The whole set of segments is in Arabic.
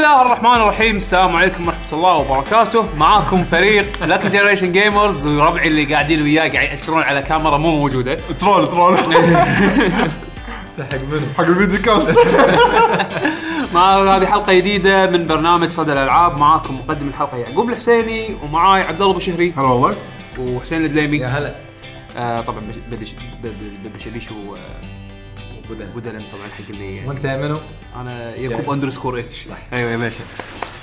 بسم الله الرحمن الرحيم. السلام عليكم ورحمة الله وبركاته. معاكم فريق Lucky Generation Gamers وربعي اللي قاعدين وياي قاعد ياشرون على كاميرا مو موجودة. troll troll. حق منو؟ حق الفيديو cast. مع هذه حلقة جديدة من برنامج صدى الألعاب. معاكم مقدم الحلقة يعقوب الحسيني ومعاي عبد الله أبو شهري. هلا والله. وحسين الدليمي. يا هلا. آه طبعا بش- بدش ب- ب- بشبيش و بدل. بودلم طبعا حق اللي وأنت يا منو؟ أنا يعقوب underscore H صح. أيوه يا ماشي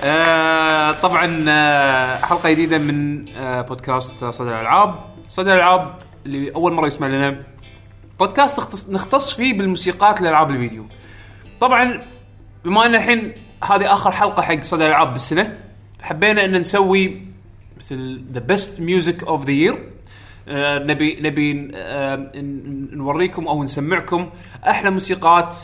آه طبعا آه حلقة جديدة من آه بودكاست صدى الألعاب. صدى الألعاب اللي أول مرة يسمع لنا. بودكاست نختص, نختص فيه بالموسيقات لألعاب الفيديو. طبعا بما إن الحين هذه آخر حلقة حق صدى الألعاب بالسنة حبينا إن نسوي مثل the best music of the year نبي نبي آه، نوريكم أو نسمعكم أحلى موسيقات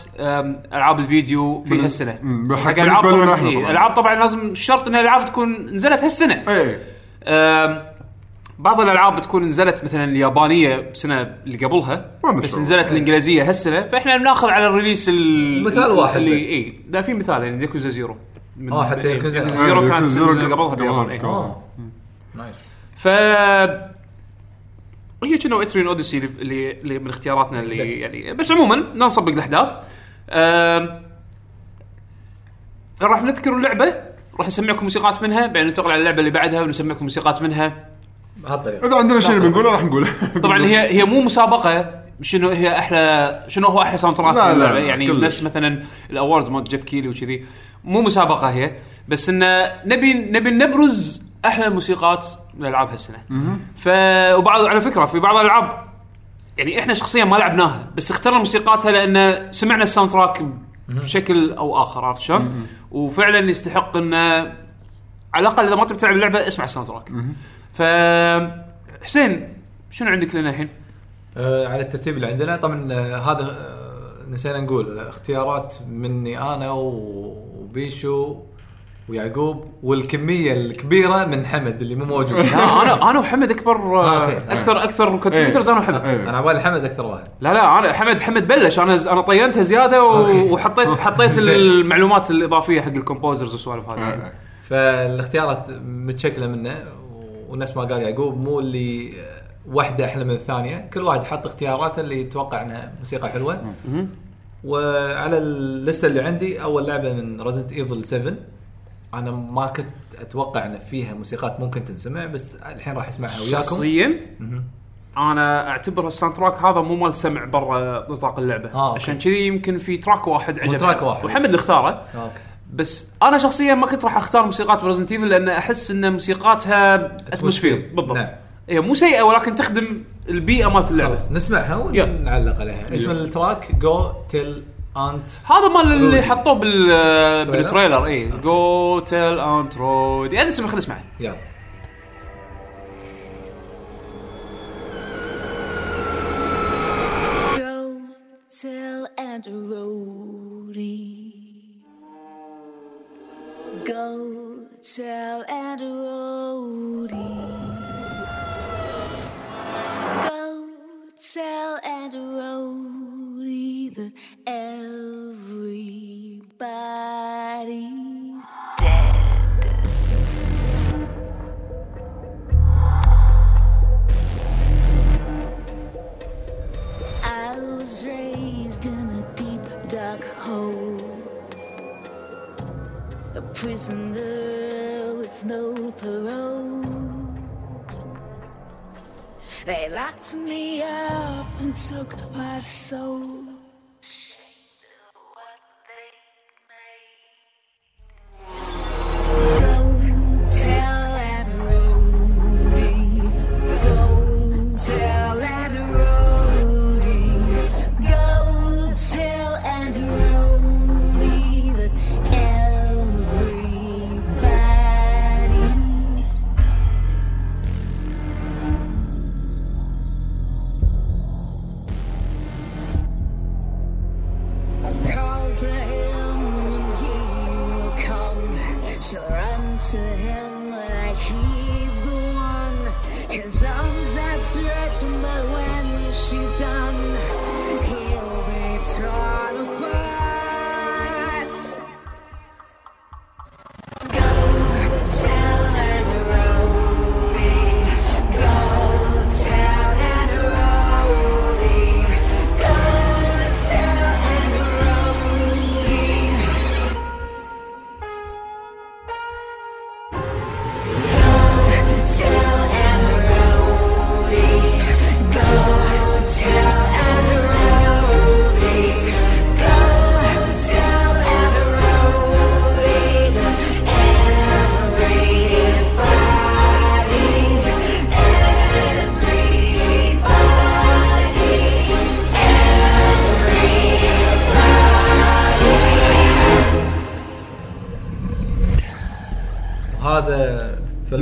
ألعاب الفيديو في هالسنة حق بالنسبة ألعاب طبعا إحنا إيه، طبعاً. الالعاب طبعا لازم شرط إن الألعاب تكون نزلت هالسنة إيه آم، بعض الألعاب بتكون نزلت مثلا اليابانية بسنة اللي قبلها بس. نزلت الإنجليزية هالسنة فإحنا بنأخذ على ال release ال- مثال واحد اللي بس. اي لا في مثال يعني Zero من- آه، حتى إيه، Yakuza. Yakuza آه، Zero كانت Zero السنة اللي قبلها قبل- باليابان. إيه. آه Nice ف هي كنا إترين Odyssey اللي- اللي من اختياراتنا اللي بس. يعني بس عموما لا نسبق الاحداث راح نذكر اللعبة راح نسمعكم موسيقات منها بعدين ننتقل على اللعبة اللي بعدها ونسمعكم موسيقات منها. بهالطريقة. إذا عندنا شيء بنقوله راح نقوله. طبعا هي هي مو مسابقة شنو هي أحلى شنو هو أحلى soundtrack لا، لا، يعني. نفس مثلا ال awards مال Geoff Keighley وكذي. مو مسابقة هي بس انه نبي نبي نبرز أحلى الموسيقات لالعاب هالسنة ف وبعض على فكرة في بعض الألعاب يعني إحنا شخصيا ما لعبناها بس اخترنا موسيقاتها لأن سمعنا ال soundtrack بشكل أو آخر عرفت شلون؟ وفعلا يستحق إنه على الأقل إذا ما تبي تلعب اللعبة اسمع ال soundtrack. ف حسين شنو عندك لنا الحين؟ آه على الترتيب اللي عندنا طبعا آه هذا آه نسينا نقول اختيارات مني أنا وبيشو ويعقوب والكمية الكبيرة من حمد اللي مو موجود. لا أنا أنا وحمد أكبر آه،. أكثر أكثر contributors أنا وحمد. إيه. أنا عبالي حمد أكثر واحد. لا لا أنا حمد حمد بلش. أنا أنا طينتها زيادة. وحطيت حطيت. المعلومات الإضافية حق ال composers والسوالف هذه. إيه. فالاختيارات متشكلة منه. ونفس ما قال يعقوب مو اللي آه، واحدة أحلى من الثانية. كل واحد حط اختياراته اللي يتوقع إنها موسيقى حلوة. وعلى اللسته اللي عندي أول لعبة من Resident Evil 7 أنا ما كنت أتوقع إن فيها موسيقات ممكن تنسمع بس الحين راح أسمعها وياكم. شخصيا مهم. أنا اعتبر ال soundtrack هذا مو مال سمع برا نطاق اللعبة. آه،. عشان كذي يمكن في track واحد عجبني track واحد. وحمد اللي اختاره. Okay. بس أنا شخصيا ما كنت راح أختار موسيقات ب Resident Evil لأن أحس إن موسيقاتها atmosphere بالضبط. نعم. هي مو سيئة ولكن تخدم البيئة مالت اللعبة. خلاص نسمعها. ونعلق عليها. اسم ال track Go Tell Aunt هذا مال اللي. حطوه بال بال trailer اي Go Tell Aunt Rhody يعني اسمه خلينا نسمعه يلا. Go tell Aunt Rhodey. Go tell Aunt Rhodey. Go tell Aunt Rhodey that everybody's dead. I was raised in a deep dark hole. A prisoner with no parole. They locked me up and took my soul. To him like he's the one. His arms outstretched, but when she's done,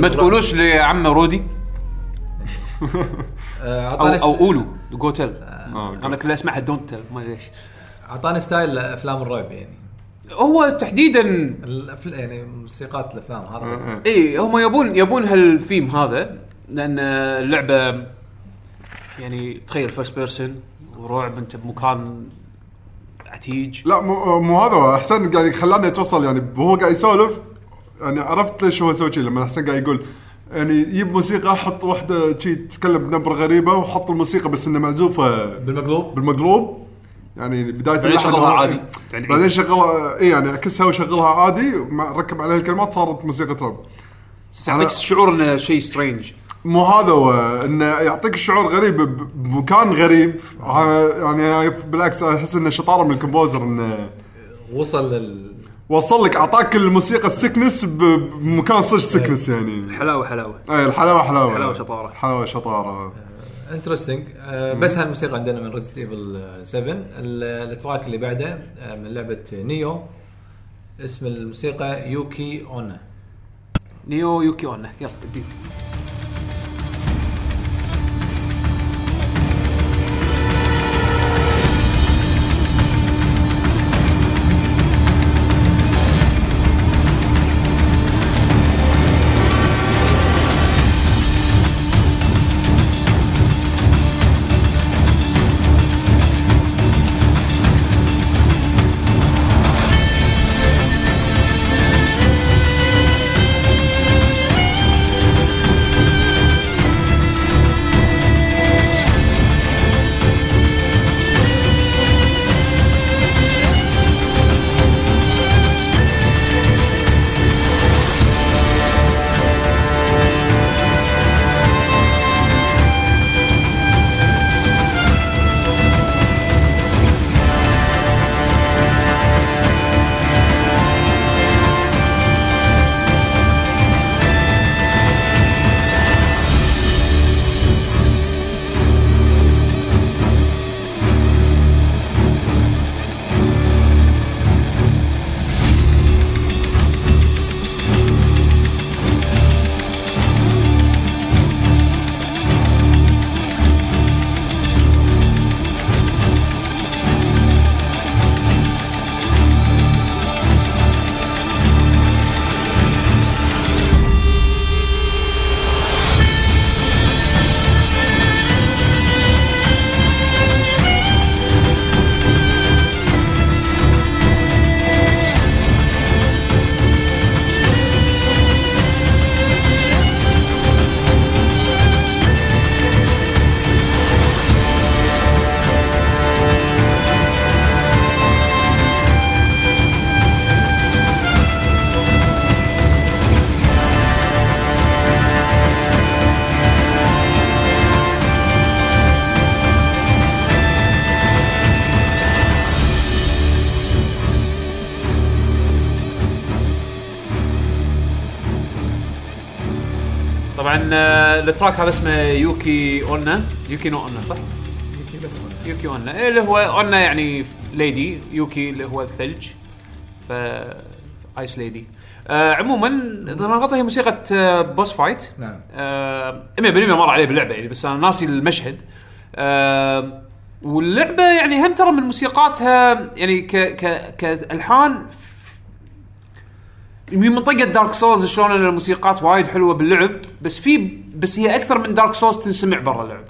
ما تقولوش لعمه رودي؟ آه، أو أو ست- قولوا go tell آه، أنا كل اسمعها don't tell ما أدري ليش أعطاني style أفلام الرعب يعني. هو تحديدا الأفل... يعني موسيقات الأفلام هذا بس. آه. اي هم يبون يبون هالثيم هذا لأن اللعبه يعني تخيل first person ورعب أنت بمكان عتيج. لا مو مو هذا أحسن يعني خلاني اتوصل يعني وهو قاعد يسولف يعني عرفت ليش هو يسوي شيء لما احسن قاعد يقول يعني يجيب موسيقى حط واحدة شي تتكلم بنبرة غريبة وحط الموسيقى بس إنها معزوفة بالمقلوب؟ بالمقلوب. يعني بداية بعدين شغلها هو- عادي. يعني بعدين شغلها اي يعني عكسها وشغلها عادي مع ركب عليها الكلمات صارت موسيقى راب بس يعطيك شعور إنه شيء strange مو هذا هو إنه يعطيك شعور غريب بمكان غريب. يعني بالعكس أحس إنه شطارة من ال composer إنه وصل لل وصل لك أعطاك الموسيقى ال sickness بمكان صدق sickness يعني. حلاوة حلاوة. اي الحلاوة حلاوة. حلاوة شطارة. حلاوة شطارة. Interesting آه بس هالموسيقى عندنا من Resident Evil 7 ال- track اللي بعده آه من لعبة Nioh اسم الموسيقى Yuki Onna. Nioh Yuki Onna. يلا ادي ال track هذا اسمه Yuki Onna Yuki no Onna صح؟ Yuki بس Onna. Yuki Onna إيه اللي هو Onna يعني lady Yuki اللي هو الثلج ف ice lady آه عموما إذا ما هي موسيقى آه boss fight نعم. آه 100% مر عليه باللعبة يعني بس أنا ناسي المشهد آه واللعبة يعني هم ترى من موسيقاتها يعني ك ك كألحان من منطقه Dark Souls شلون إن الموسيقات وايد حلوة باللعب بس في بس هي أكثر من Dark Souls تنسمع برا اللعب.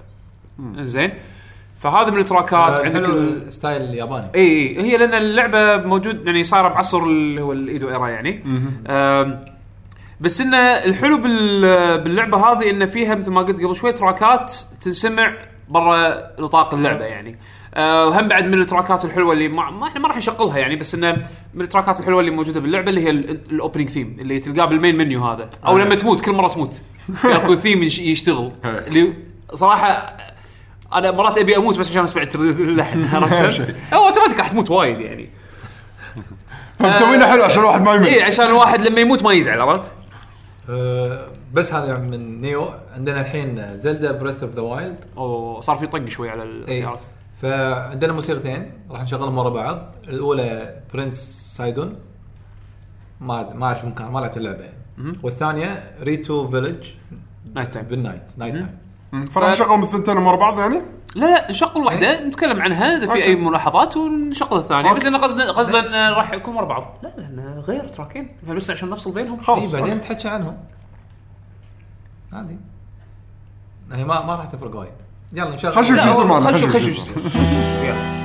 زين؟ فهذا من التراكات آه، عندك ال style الياباني. إي إي هي لأن اللعبة موجود يعني صايرة بعصر اللي هو ال Edo era يعني. بس انه الحلو بال- باللعبة هذه انه فيها مثل ما قلت قبل شوي تراكات تنسمع برا نطاق اللعبة يعني. آه، وهم بعد من التراكات الحلوة اللي ما ما, إحنا ما راح نشغلها يعني بس إنه من التراكات الحلوة اللي موجودة باللعبة اللي هي ال opening theme اللي تلقاه بال main menu هذا. أو لما تموت كل مرة تموت. أكو ثيم يش- يشتغل. اللي صراحة أنا مرات أبي أموت بس عشان أسمع اللحن؟ هو أوتوماتيك راح تموت وايد يعني. فمسوينه حلو عشان الواحد ما يمل. اي عشان الواحد لما يموت ما يزعل عرفت؟ آه، بس هذا من نيو. عندنا الحين Zelda Breath of the Wild أو صار في طق شوي على الاختيارات فعندنا موسيقتين راح نشغلهم ورا بعض. الأولى Prince Sidon. ما ما أعرف مكان ما لعبت اللعبة. يعني والثانية Rito Village night time بال night night time. فراح نشغل الثنتين ورا بعض يعني؟ لا لا نشغل واحدة نتكلم عنها إذا في. أي ملاحظات ونشغل الثانية. بس انه قصدا قصدا راح يكون ورا بعض. لا لأن غير تراكين. بس عشان نفصل بينهم. خلاص اي بعدين تحكي عنهم. عادي. هي ما ما راح تفرق وايد. يلا نشغل خل نشوف لا، شو يصير هو- معنا، خل خل نشوف نشوف خل شو نشوف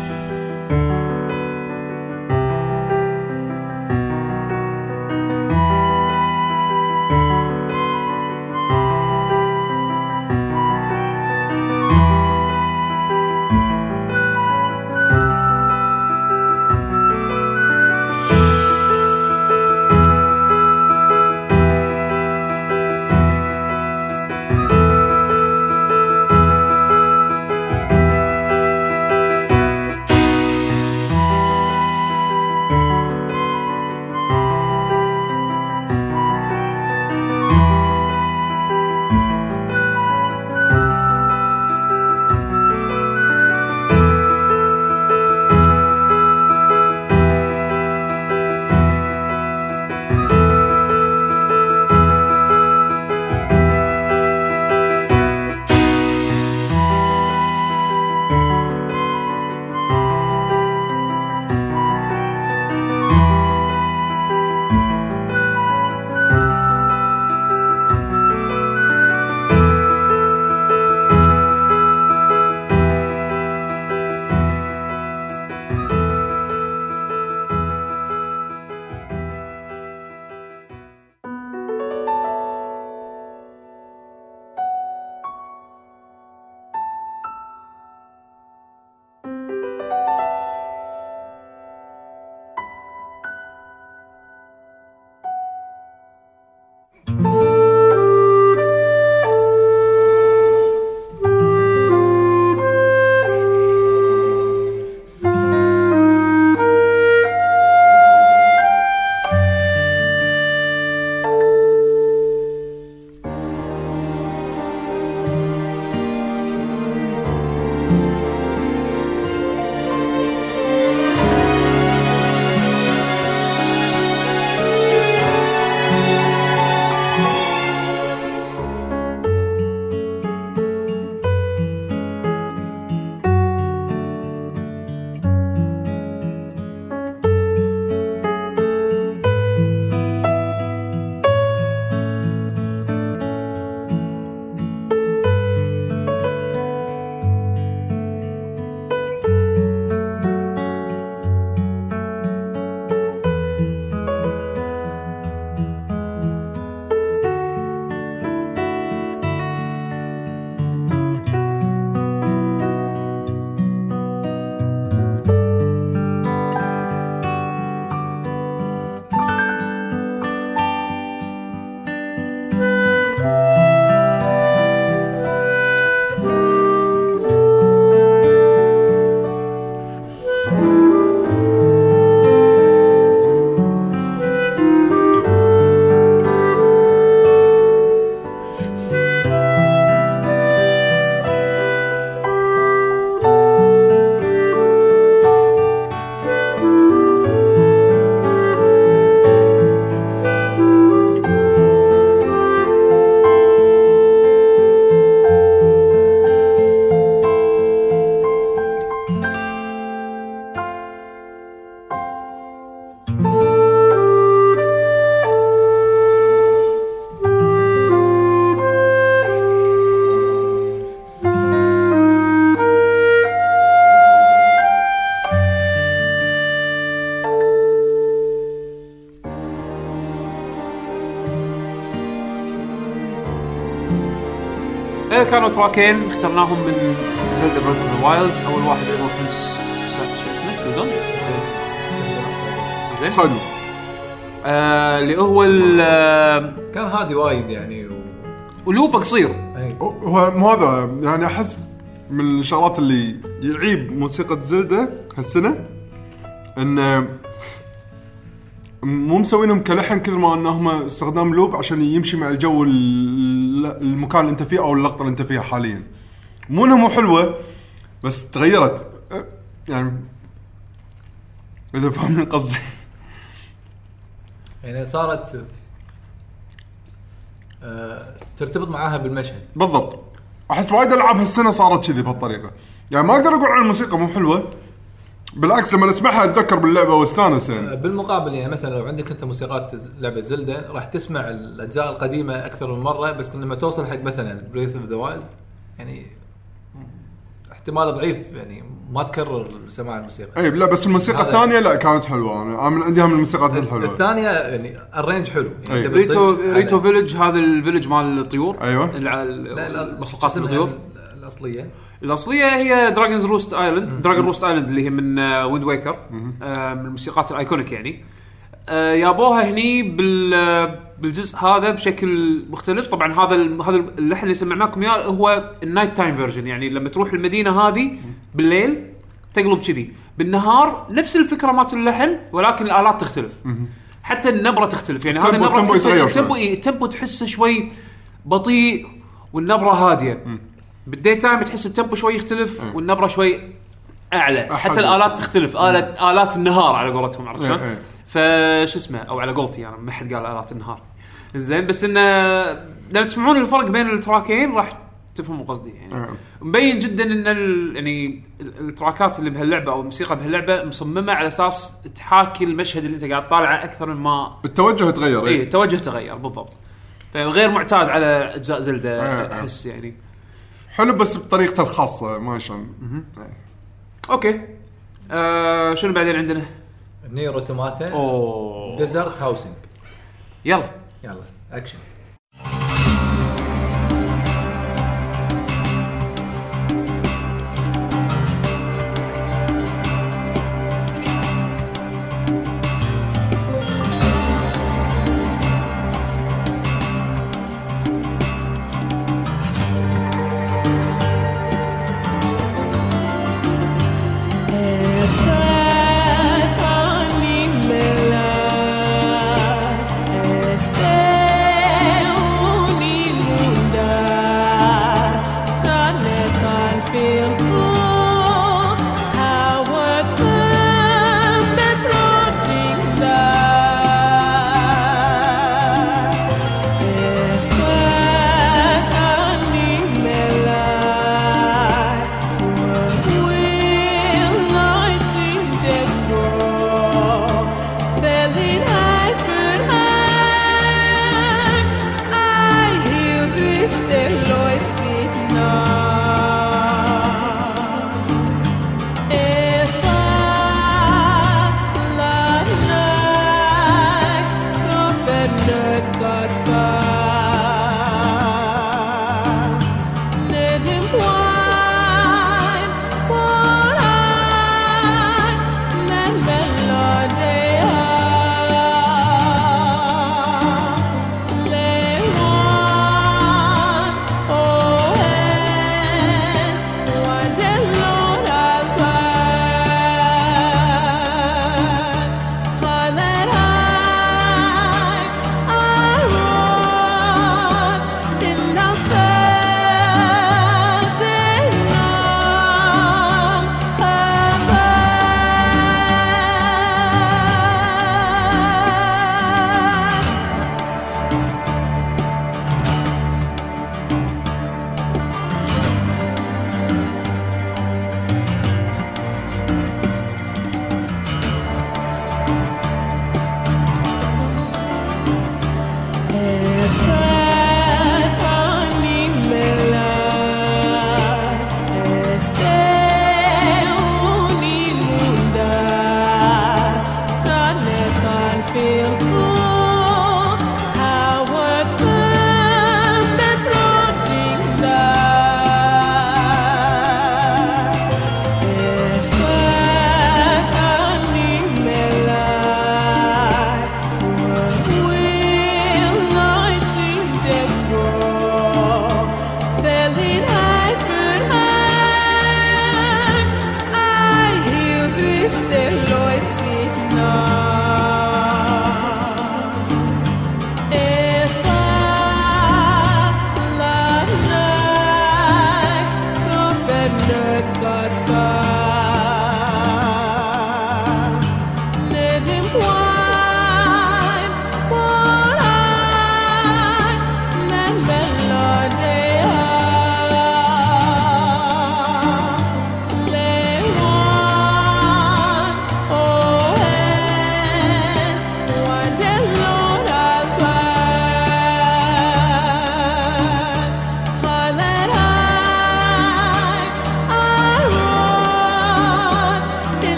تراكين اخترناهم من Zelda Breath of the Wild أول واحد اللي هو Prince شو اسمه زين. صدمه آه، اللي هو ال- آه، كان هادي وايد يعني و... و loop ه قصير. أي. هو مو هذا يعني أحس من الشغلات اللي يعيب موسيقى Zelda هالسنة انه مو مسوينهم كلحن كثر ما إنهم استخدام loop عشان يمشي مع الجو ال- المكان اللي أنت فيه أو اللقطة اللي أنت فيها حاليا. مو إنها مو حلوة بس تغيرت. يعني إذا فاهمين قصدي. يعني صارت آه، ترتبط معاها بالمشهد. بالضبط. أحس وايد ألعاب هالسنة صارت كذي بهالطريقة. يعني ما أقدر أقول عن الموسيقى مو حلوة بالعكس لما اسمعها أتذكر باللعبة واستانس يعني بالمقابل يعني مثلا لو عندك أنت موسيقات لعبة Zelda راح تسمع الأجزاء القديمة أكثر من مرة بس لما توصل حق مثلا Breath of the Wild يعني احتمال ضعيف يعني ما تكرر سماع الموسيقى. اي لا بس الموسيقى الثانية لا كانت حلوة. أنا من عندها من الموسيقات الحلوه الثانية يعني ال range حلو. يعني. أنت Rito Rito على- Village هذا ال village مال الطيور. لا المخلوقات الطيور. ال- الأصلية؟ الأصلية هي Dragon's Roost Island Dragon Roost Island اللي هي من Wind Waker آه من الموسيقات ال iconic يعني. آه يابوها هني بال آه، بالجزء هذا بشكل مختلف. طبعا هذا هذا اللحن اللي سمعناكم إياه هو ال night time version يعني لما تروح المدينة هذه بالليل تقلب كذي. بالنهار نفس الفكرة مالت اللحن ولكن الآلات تختلف. حتى النبرة تختلف. يعني هذا النبرة تحسه تحسه شوي بطيء والنبرة هادية. بال day time تحس ال tempo شوي يختلف والنبرة شوي أعلى. حتى الآلات تختلف الات آلات النهار على قولتهم عرفت إيه، شلون؟ إيه. فش اسمه أو على قولتي أنا ما حد قال آلات النهار زين بس انه لما تسمعون الفرق بين التراكين راح تفهموا قصدي يعني إيه. مبين جدا إن ال يعني ال- التراكات اللي بهاللعبة أو الموسيقى بهاللعبة مصممة على أساس تحاكي المشهد اللي أنت قاعد طالعه أكثر من ما التوجه تغير اي التوجه تغير بالضبط فغير معتاد على أجزاء Zelda إيه. أحس يعني حلو بس بطريقته الخاصة ما شلون. Okay. آه شنو بعدين عندنا؟ نير اوتوماتا أوه. ديزرت هاوسنج يلا. يلا أكشن.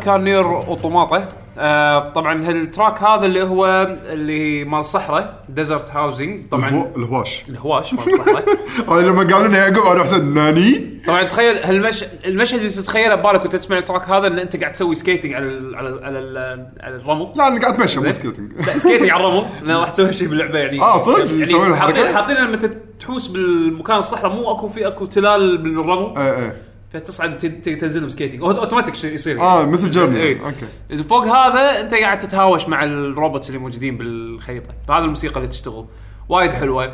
كان Nier Automata آه طبعا هال track هذا اللي هو اللي مال الصحراء Desert Housing طبعا الهو- الهواش. الهواش مال الصحراء هاي لما قالوا لنا يعقوب أنا حسن ناني؟ طبعا تخيل هالمش... المشهد اللي تتخيله ببالك وأنت تسمع ال track هذا إن أنت قاعد تسوي skating على ال... على ال... على, ال... على الرمل. لا أنا قاعد أتمشى مو. skating. لا skating على الرمل. لأن راح تسوي شيء باللعبة يعني. آه، صدق؟ يعني؟ حاطين حاطين لما تحوس بالمكان الصحراء مو أكو في أكو تلال بالرمل إيه إيه. فتصعد تنزل ب skating أوتوماتيك شيء يصير يعني. آه مثل Journey إيه. Okay. فوق هذا أنت قاعد تتهاوش مع ال robots اللي موجودين بالخريطة. فهذا الموسيقى اللي تشتغل. وايد حلوة.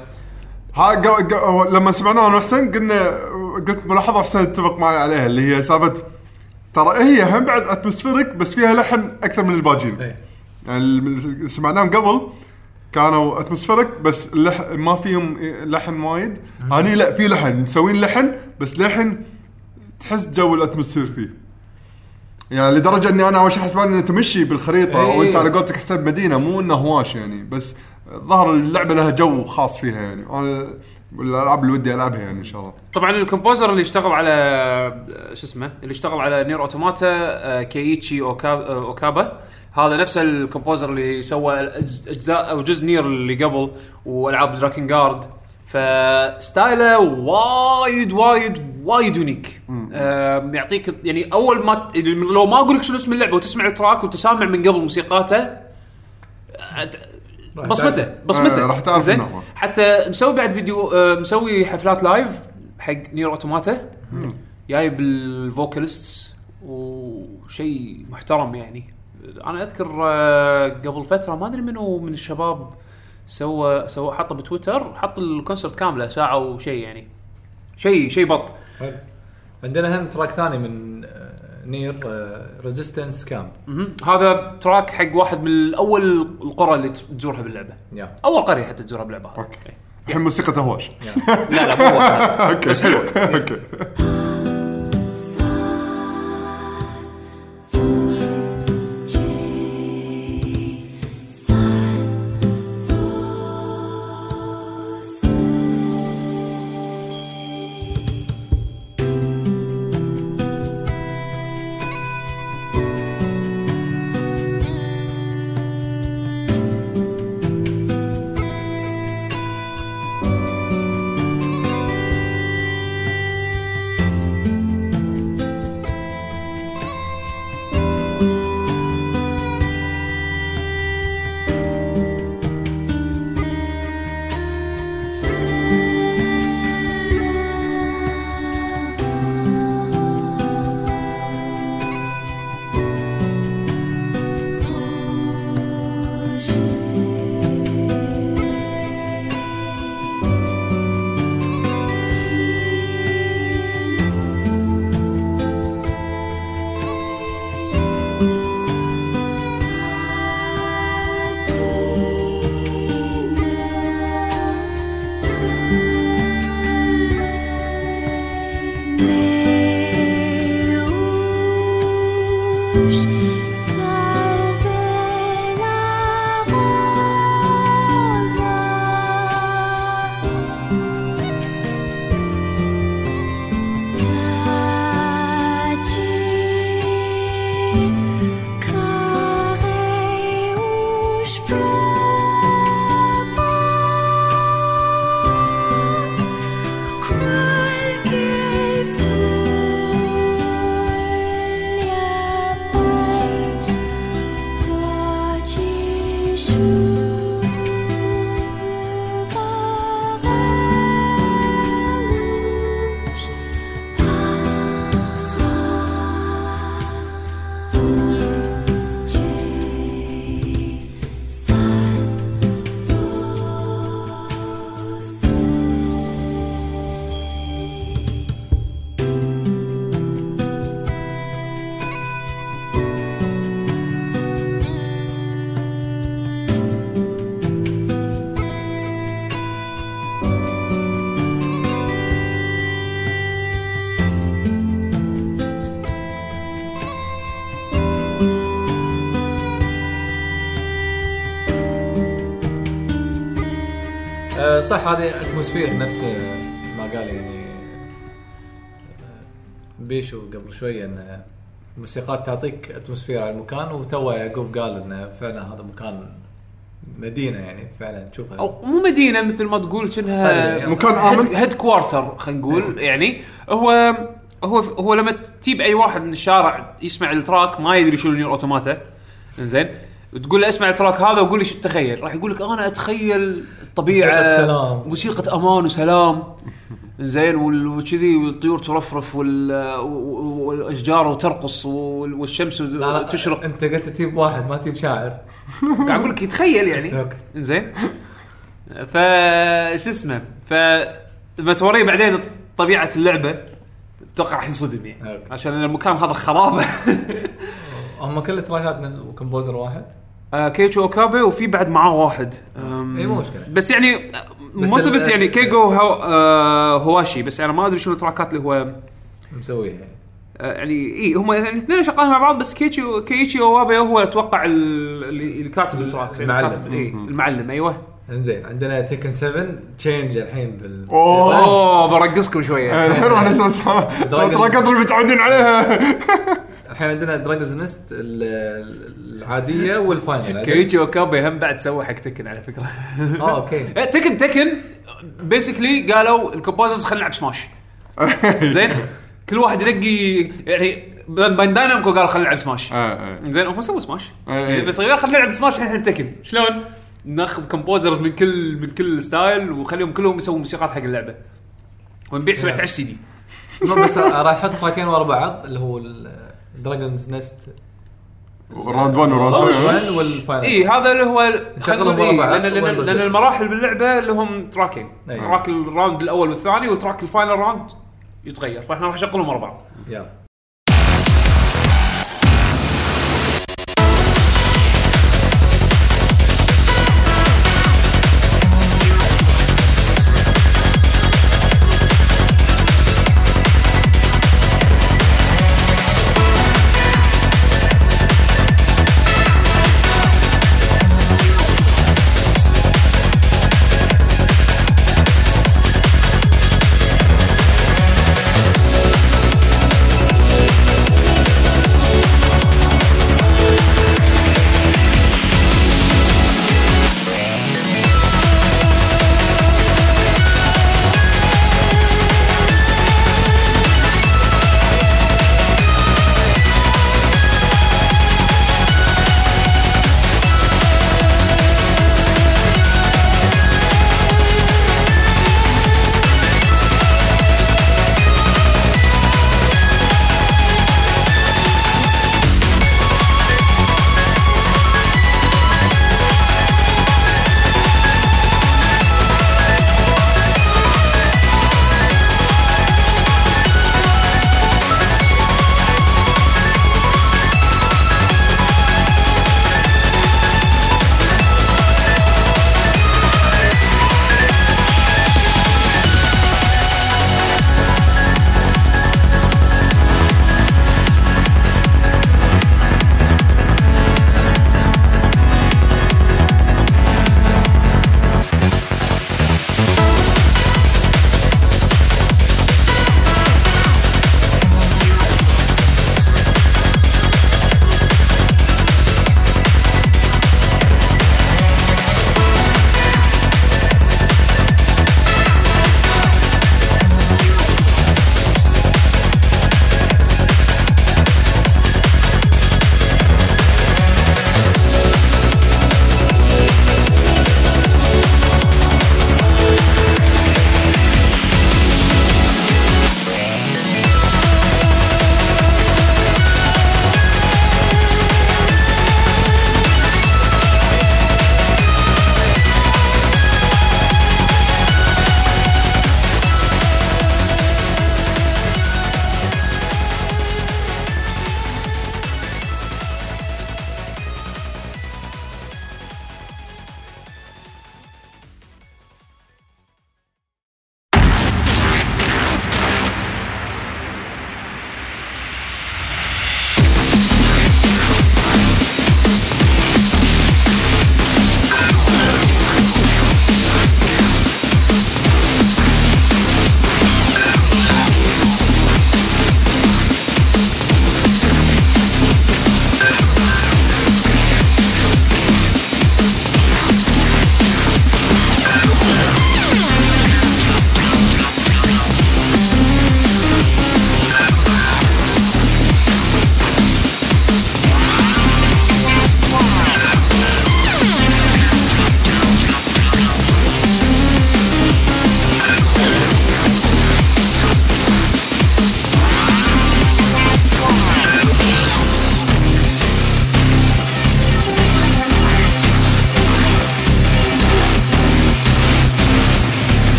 ها قا- قا- لما سمعناها أنا وحسين قلنا قلت ملاحظة حسين اتفق معي عليها اللي هي سالفة ترى هي هم بعد atmospheric بس فيها لحن أكثر من الباجين. إيه. يعني اللي سمعناهم قبل كانوا atmospheric بس اللح... ما فيهم لحن وايد. هني لا في لحن. مسوين لحن بس لحن تحس جو ال atmosphere فيه. يعني لدرجة إني أنا أول شيء حسبان انه تمشي بالخريطة إيه. وانت على قولتك حساب مدينة مو إنه هواش يعني بس ظهر اللعبة لها جو خاص فيها يعني. أنا الألعاب اللي ودي ألعبها يعني إن شاء الله. طبعا ال composer اللي اشتغل على شو اسمه اللي اشتغل على Nier Automata آه، Keiichi Okabe هذا نفس ال composer اللي سوى أجزاء أو جزء Nier اللي قبل وألعاب Drakengard ف style ه وايد وايد وايد unique آه يعطيك يعني أول ما ت- لو ما أقول لك شنو اسم اللعبة وتسمع ال track وتسامع من قبل موسيقاته بصمته. بصمته. آه، راح تعرف زين؟ حتى مسوي بعد فيديو آه، مسوي حفلات live حق Nier Automata جايب ال vocalists وشيء محترم يعني. أنا أذكر آه، قبل فترة ما أدري منو من الشباب سوى سوى حطه بتويتر حط ال concert كامله ساعة وشيء يعني. شيء شيء بط. حلو. عندنا هم track ثاني من آه، Nier Resistance Camp مهم. هذا track حق واحد من اول القرى اللي تزورها باللعبة. يا أول قرية حتى تزورها باللعبة هذه. Okay. الحين موسيقى هواش. لا لا مو بس حلوة okay. صح هذه atmosphere نفس ما قال يعني بيشو قبل شوية انه الموسيقات تعطيك atmosphere على المكان وتو يعقوب قال انه فعلا هذا مكان مدينة يعني فعلا تشوفها أو مو مدينة مثل ما تقول شنها قرية. مكان آمن. headquarter خلينا نقول يعني هو هو هو لما تجيب أي واحد من الشارع يسمع ال track ما يدري شنو Nier Automata زين وتقول له اسمع التراك هذا وقول لي شو تتخيل راح يقول لك أنا أتخيل الطبيعه موسيقى سلام. موسيقى أمان وسلام. زين وكذي والطيور ترفرف والأشجار وترقص وال- والشمس لا لا تشرق. أنت قلت تجيب واحد ما تجيب شاعر. قاعد أقول لك يتخيل يعني. زين. ف شو اسمه؟ ف لما توريه بعدين طبيعة اللعبة. أتوقع راح ينصدم يعني. عشان المكان هذا خرابه هم كل ال tracks نفس- composer واحد. آه، كيتشي أوكابي وفي بعد معاه واحد. إي، مو مشكلة. بس يعني most ال- يعني كيتشي هو آه هواشي بس أنا ما أدري شنو ال tracks اللي هو مسويها. يعني آه، يعني اي هم يعني اثنين شغالين مع بعض بس كيتشي كيتشي اوكابي هو أتوقع ال- اللي اللي كاتب ال track يعني المعلم. كاتب- إي، المعلم أيوه. إنزين عندنا Tekken 7 change الحين بال أوه. برقصكم شوية. الحين راح نسمع ال tracks اللي متعودين عليها. الحين عندنا Dragon's Nest العادية وال final كيتشي اوكابي هم بعد سوى حق Tekken على فكرة. آه أوكي. Tekken Tekken basically قالوا ال composers خلينا نلعب سماش زين؟ كل واحد ينقي يعني بانداي نامكو قالوا خلينا نلعب سماش آه، آه. زين هم سووا سماش. بس قالوا خلينا نلعب Smash الحين Tekken شلون؟ ناخذ composer من كل من كل style وخليهم كلهم يسووا موسيقات حق اللعبة. ونبيع 17 سي دي بس راح أحط track ين ورا بعض اللي هو Dragon's Nest round 1 و round 2 وال final اي هذا اللي هو خلينا نشغلهم نقول ورا إيه بعض لأن لأن, لأن؟ المراحل باللعبة لهم track ين أي. track ال round الأول والثاني و track ال final round يتغير فإحنا راح نشغلهم ورا بعض يلا.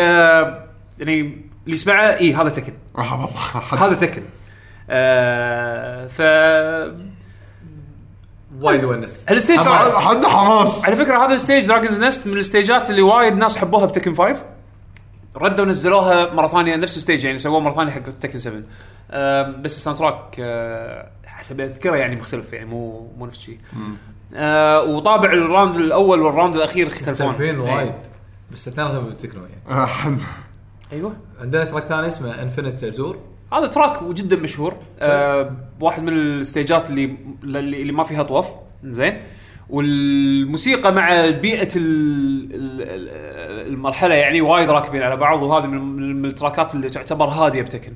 آه يعني اللي يسمعه اي هذا Tekken. هذا Tekken. آه ف وايد ونس ال stage حد حد حماس. على فكرة هذا ال stage Dragon's Nest من ال stage ات اللي وايد ناس حبوها ب Tekken 5 ردوا نزلوها مرة ثانية نفس ال stage يعني سووها مرة ثانية حق Tekken 7 آم، بس ال soundtrack آه، حسب أذكره يعني مختلف يعني مو مو نفس الشيء آه وطابع ال round الأول وال round الأخير يختلفون مختلفين إيه. وايد. بس اثنيناتهم بالتكنو يعني. آه، أيوه. عندنا تراك ثاني اسمه انفنت ازور هذا track جدا مشهور. آه واحد من ال stage ات اللي اللي اللي ما فيها طوف زين. والموسيقى مع بيئة ال- ال- ال- المرحلة يعني وايد راكبين على بعض وهذه من من ال tracks اللي تعتبر هادية ب Tekken.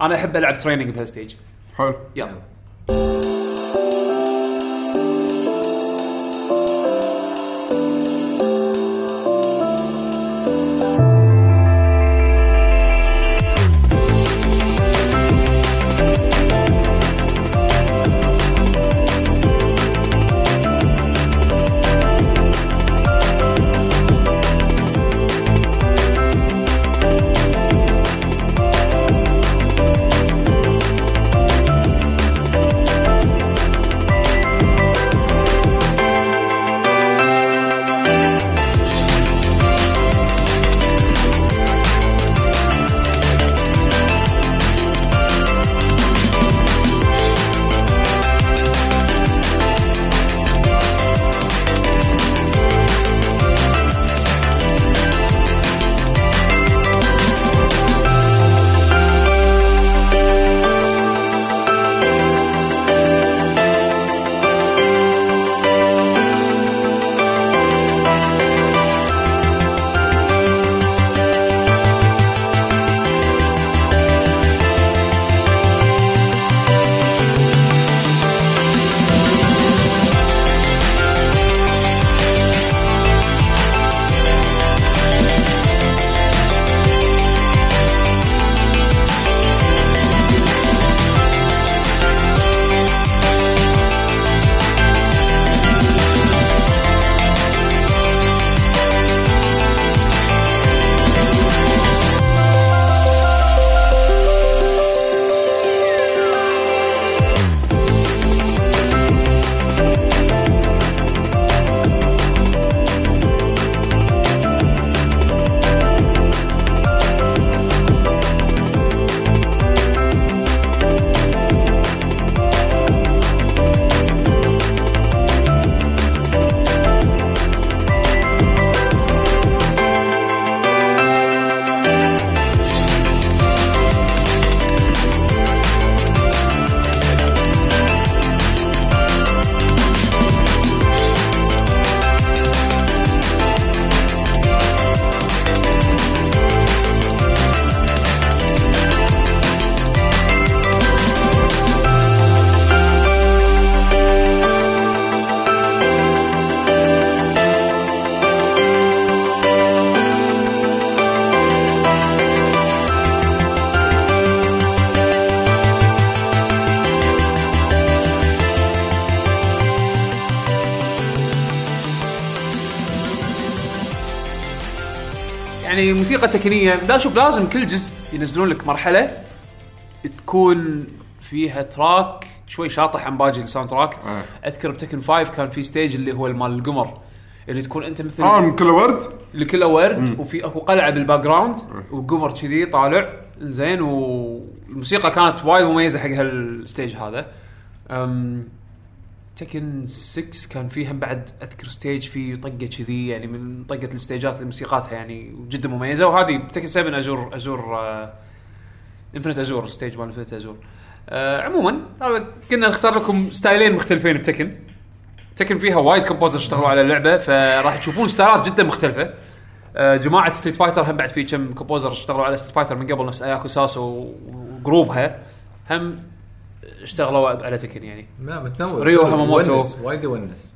أنا أحب ألعب training بهال stage. حلو. يلا. موسيقى تكنية. لا شوف لازم كل جزء ينزلون لك مرحلة تكون فيها track شوي شاطح عن باقي ال soundtrack. آه. أذكر ب Tekken 5 كان في stage اللي هو مال القمر اللي تكون أنت مثل آه من كل ورد. اللي كله ورد وفي أكو قلعة بال background وقمر كذي طالع. زين والموسيقى كانت وايد مميزة حق هال stage هذا. أم Tekken 6 كان فيها بعد أذكر stage في طقة كذي يعني من طقة ال stage ات اللي موسيقاتها يعني جدا مميزة. وهذه Tekken 7 Azure Azure Infinite Azure stage مال Infinite Azure آه عموما كنا نختار لكم style ين مختلفين ب Tekken. Tekken فيها وايد composer اشتغلوا على اللعبة فراح تشوفون style ات جدا مختلفة. آه، جماعة Street Fighter هم بعد في كم composer اشتغلوا على Street Fighter من قبل نفس أياكو ساسو و group ها. هم اشتغلوا على Tekken يعني. لا متنوع. ريو هاماموتو. وايد يونس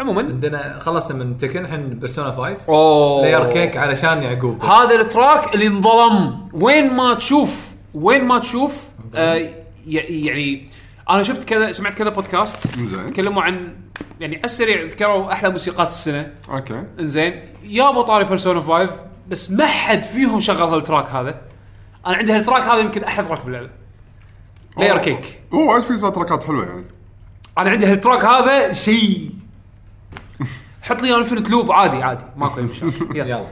عموما عندنا خلصنا من Tekken الحين Persona 5 أوه. Layer Cake علشان يعقوب. هذا ال track اللي انظلم. وين ما تشوف وين ما تشوف آه ي- يعني أنا شفت كذا سمعت كذا بودكاست زين. تكلموا عن يعني على السريع ذكروا أحلى موسيقات السنة. أوكي. إنزين. يابوا طاري Persona 5 بس ما حد فيهم شغل هال track هذا. أنا عندي هال track هذا يمكن أحلى track باللعبه Layer Cake هو وايد في tracks حلوة يعني. أنا عندي هال track هذا شيء. حط لي انفنت لوب عادي عادي ماكو مشكلة. يلا.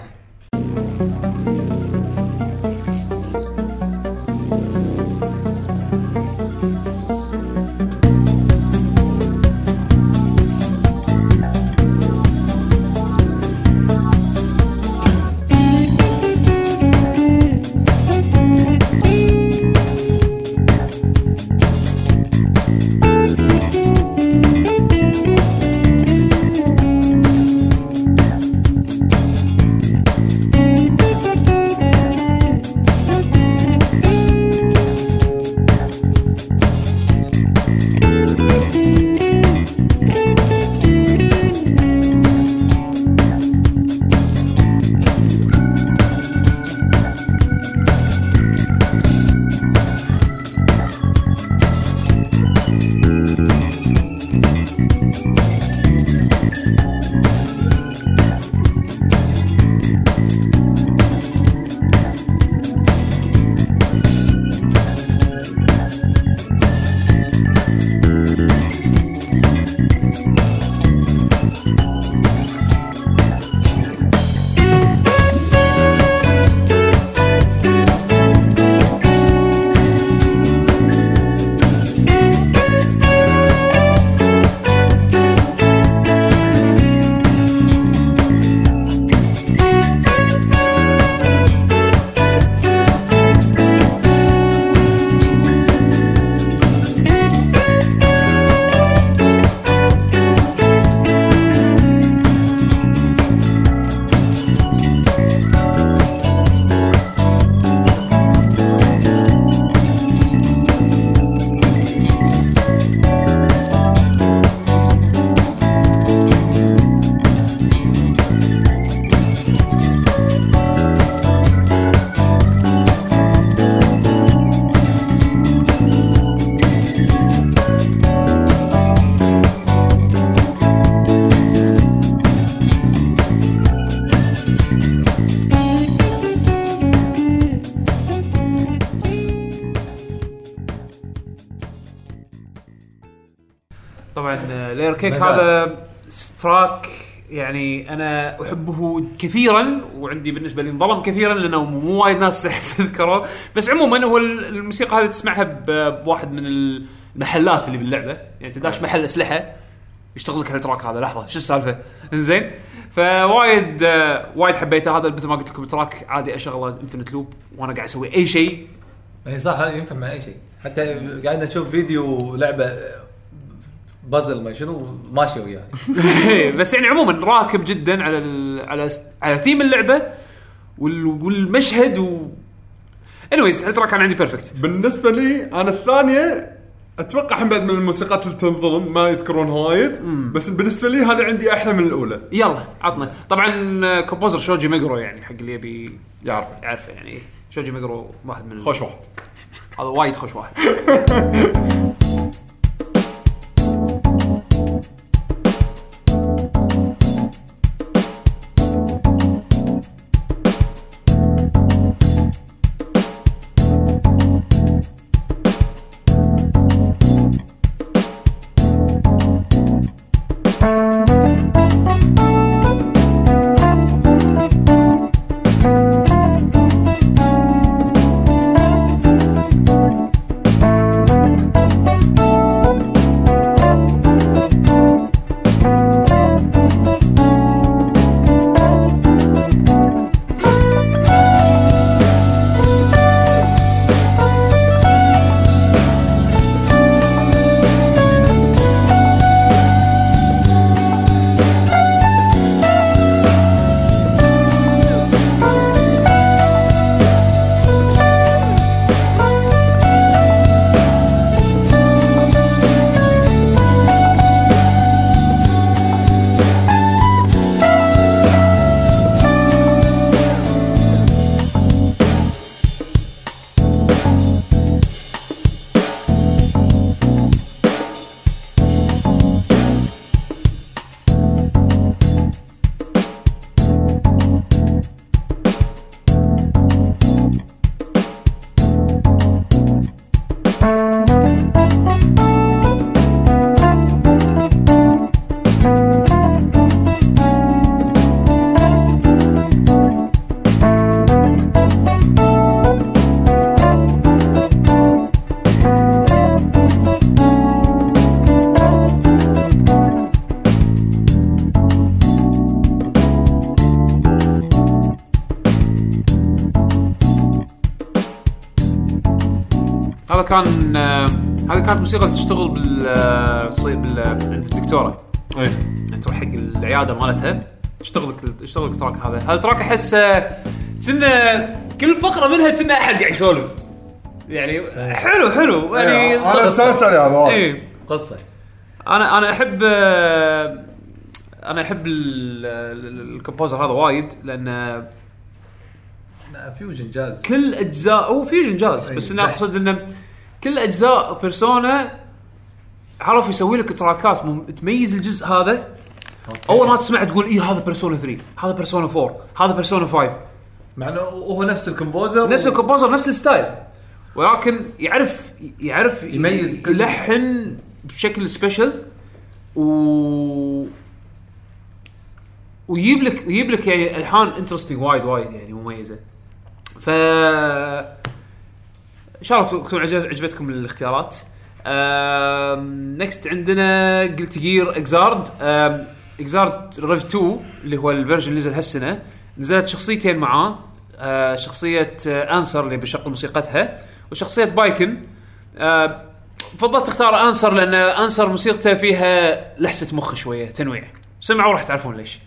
Layer Cake. هذا ال track يعني أنا أحبه كثيرا وعندي بالنسبة لي انظلم كثيرا لأنه مو وايد ناس تذكره بس عموما هو ال- الموسيقى هذه تسمعها بواحد من المحلات اللي باللعبة. يعني تداش محل أسلحة يشتغل لك ال track هذا. لحظة شو السالفة؟ إنزين. فوايد آه، وايد حبيته. هذا مثل ما قلت لكم track عادي أشغله infinite loop وأنا قاعد أسوي أي شيء. اي صح هذا ينفع مع أي شيء. حتى قاعد نشوف فيديو لعبة بازل ما شنو ماشي وياه بس يعني عموما راكب جدا على ال... على على ثيم اللعبة وال... والمشهد و anyways ال track كان عندي perfect بالنسبة لي أنا الثانية أتوقع بعد من الموسيقات اللي تنظلم ما يذكرونها وايد بس بالنسبة لي هذه عندي أحلى من الأولى. يلا عطنا. طبعا composer شوجي ميجرو يعني حق اللي يبي يعرف. يعرفه يعني. شوجي ميجرو واحد من خوش واحد. هذا وايد خوش واحد. كان آه، هذه كانت موسيقى تشتغل بال آه، بال عند الدكتوره اي تروح حق العيادة مالتها. تشتغل لك تشتغل لك ال track هذا. هذا ال track أحس آه، كنا كل فقرة منها كنا أحد قاعد يسولف. يعني حلو حلو. يعني أنا أستانس عليه هذا. اي قصة. أنا أنا أحب أنا أحب ال- ال- ال composer هذا وايد لأن لا fusion jazz كل أجزاء هو fusion jazz أي، بس أنا. أقصد إنه كل أجزاء Persona عرف يسوي لك تراكات مم... تميز الجزء هذا. أول ما تسمع تقول إيه هذا Persona 3 هذا Persona 4 هذا Persona 5 مع انه هو نفس ال composer نفس ال composer نفس ال style. ولكن يعرف يعرف يميز يلحن بشكل special و ويجيب لك يجيب لك يعني ألحان interesting وايد وايد يعني مميزة. ف إن شاء الله تكون عجب- عجبتكم الاختيارات. Next عندنا Guilty Gear Xrd Xrd Rev 2 اللي هو ال version اللي نزل هالسنة. نزلت شخصيتين معاه. آه، شخصية Answer اللي بشغل موسيقتها وشخصية Baiken آه، فضلت تختار Answer لأن Answer موسيقته فيها لحسة مخ شوية تنويع. سمعوا راح تعرفون ليش.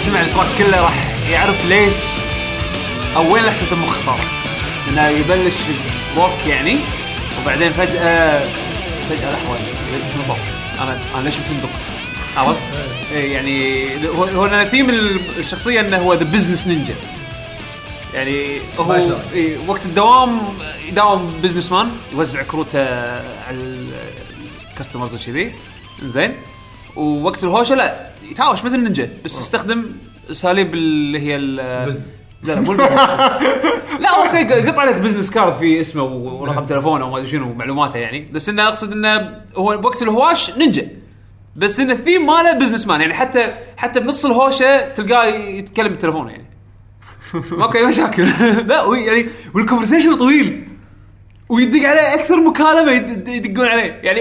سمع ال track كله راح يعرف ليش أو وين لحسه المخ صار انه يبلش روك يعني وبعدين فجأة فجأة لحظه شنو صار؟ أنا أنا ليش بفندق؟ عرفت؟ إيه يعني هو أنا ثيم الشخصية إنه هو ذا business ninja يعني هو. إيه وقت الدوام يداوم businessman يوزع كروته على ال customers وكذي زين ووقت الهوشة لا يتهاوش مثل نينجا بس يستخدم اساليب اللي هي ال-. لا مو لا okay يقطع لك business card في اسمه ورقم تليفونه وما أدري شنو معلوماته يعني. بس إنه أقصد إنه هو وقت الهواش نينجا. بس إن الثيم ماله businessman يعني حتى حتى بنص الهوشة تلقاه يتكلم بالتليفون يعني. ماكو اي مشاكل لا يعني وال conversation طويل. ويدق عليه أكثر مكالمة يد- يدقون عليه. يعني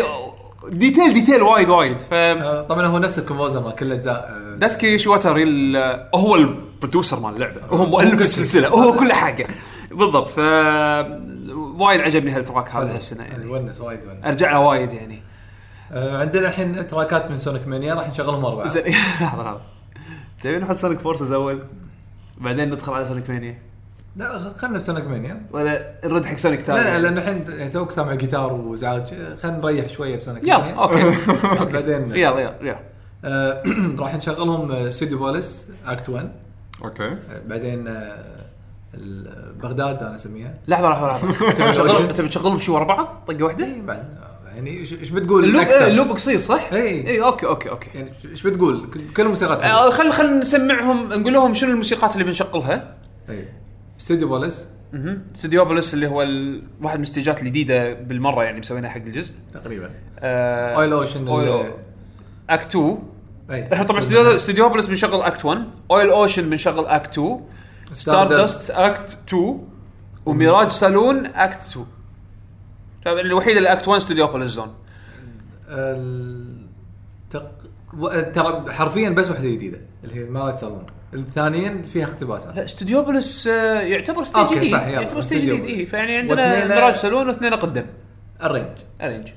detail detail وايد وايد. ف آه، طبعا هو نفس ال composer مال كل الأجزاء آه، Daisuke Ishiwatari ال- هو ال producer مال اللعبة. هو مؤلف السلسلة. هو كل حاجة. بالضبط. ف وايد عجبني هال track هذا هالسنة يعني. ونس وايد ونس. أرجع له وايد يعني. آه، عندنا الحين تراكات من Sonic Mania راح نشغلهم اربعه زين. لحظة لحظة. تبي نحط Sonic Forces أول؟ بعدين ندخل على Sonic Mania لا خ- خلنا ب Sonic Mania. ولا نرد حق Sonic لا ثاني. لا لأنه الحين توك سامع جيتار وازعاج خلينا نريح شوية ب Sonic يلا Mania. okay. بعدين يلا يلا يلا. آه، راح نشغلهم Studiopolis Act 1 okay. آه، بعدين آه، بغداد أنا أسميها. لحظة لحظة لحظة. تبي تشغل تبي تشغلهم شو ورا بعض طقة واحدة؟ إيه، بعد. يعني إيش إيش بتقول؟ ال loop؟ إيه، ال loop قصير صح؟ إي. اي okay okay okay. يعني إيش بتقول؟ كل الموسيقات خل خل نسمعهم نقول لهم شنو الموسيقات اللي بنشغلها. اي Studiopolis أها Studiopolis اللي هو ال... واحد من الستيجات الجديدة بالمرة يعني مسوينها حق الجزء. تقريبا. آه Oil Ocean Act 2 إي. إحنا طبعا Studio Studiopolis بنشغل Act 1 Oil Ocean بنشغل Act 2 Stardust Act 2 و Mirage Saloon Act 2 طبعاً الوحيده اللي اكت 1 ستوديوبوليس زون. تق... ترى حرفيا بس واحدة جديدة اللي هي مالت صالون الثانيين فيها اقتباسات لا ستوديوبوليس آه، يعتبر ستيج جديد يعتبر ستيج جديد. اي فيعني عندنا ميراج سالون واثنين قدم الرينج. ارينج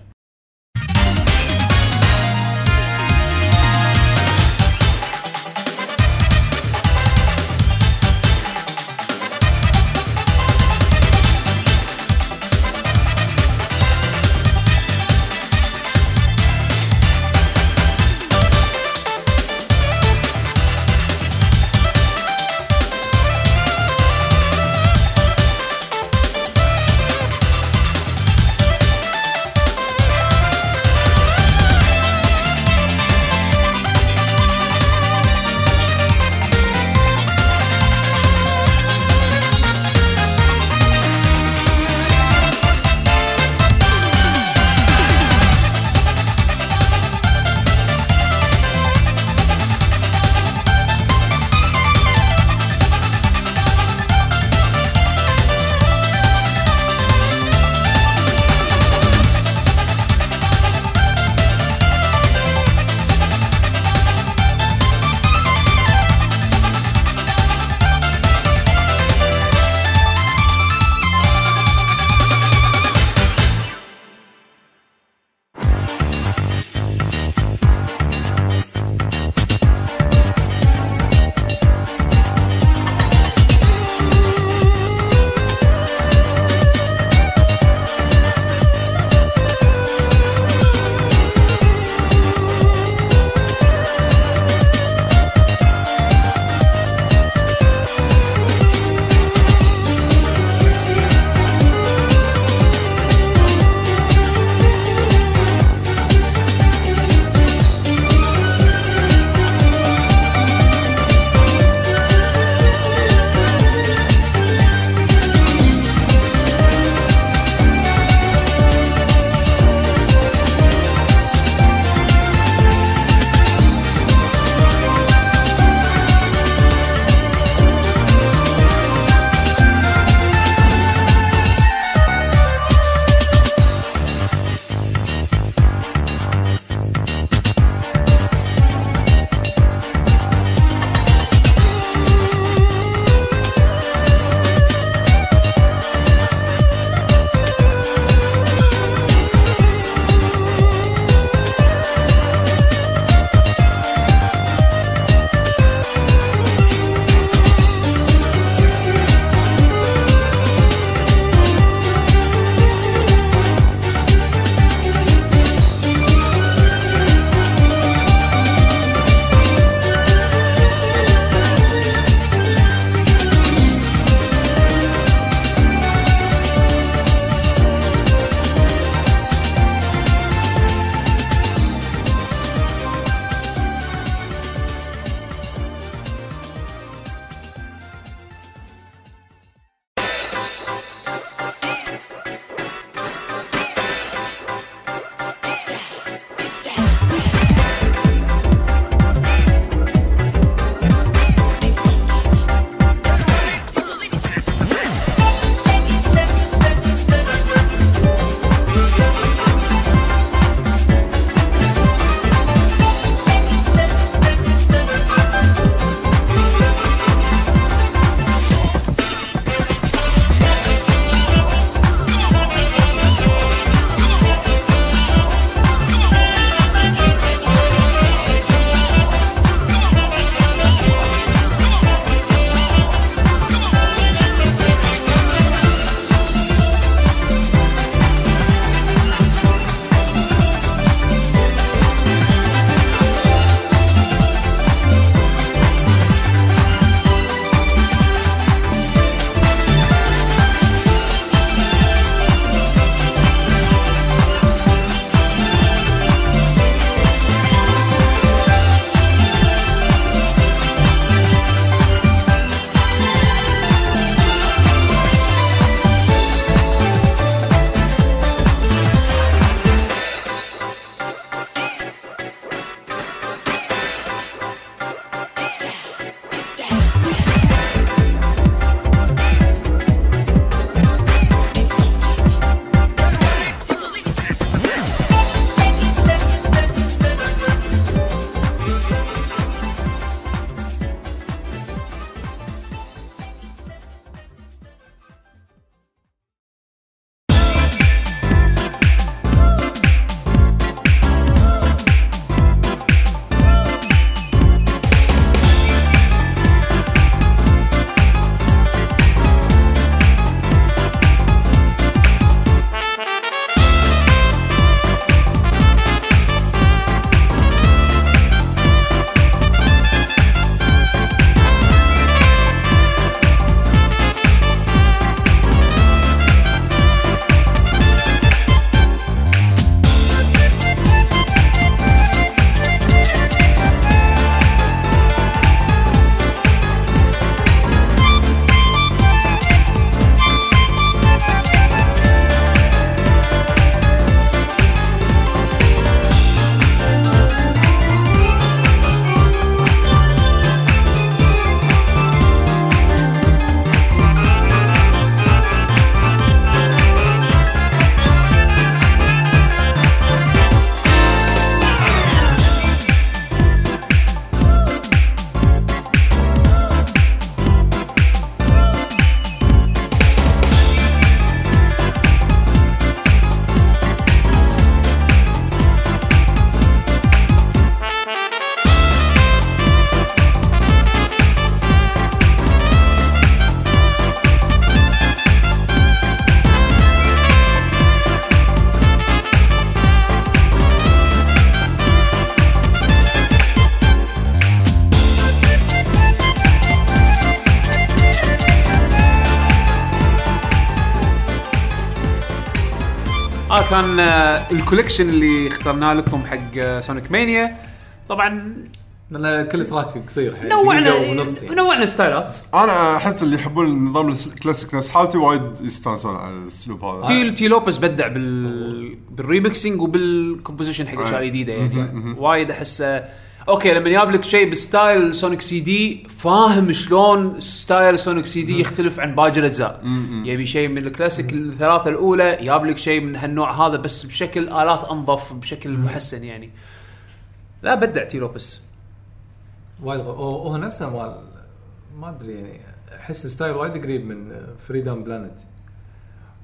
كان آه، ال collection اللي اخترناه لكم حق آه، Sonic Mania طبعا لأن كل track قصير نوعنا ونص يعني. نوعنا ستايلات أنا أحس اللي يحبون النظام الكلاسيك نفس حالتي وايد يستانسون على الأسلوب هذا. Tee Tee Lopes بدع بال بال remixing وبال composition حق الاشياء أي. الجديده يعني. وايد احسه okay لما يجيب لك شيء ب style Sonic CD فاهم شلون style Sonic CD يختلف عن باقي الأجزاء. يبي شيء من الكلاسيك الثلاثة الأولى يجيب لك شيء من هالنوع هذا بس بشكل آلات أنظف بشكل محسن يعني. لا بدع Tee Lopes وايد هو نفسه مال ما أدري يعني أحس ال style وايد قريب من Freedom Planet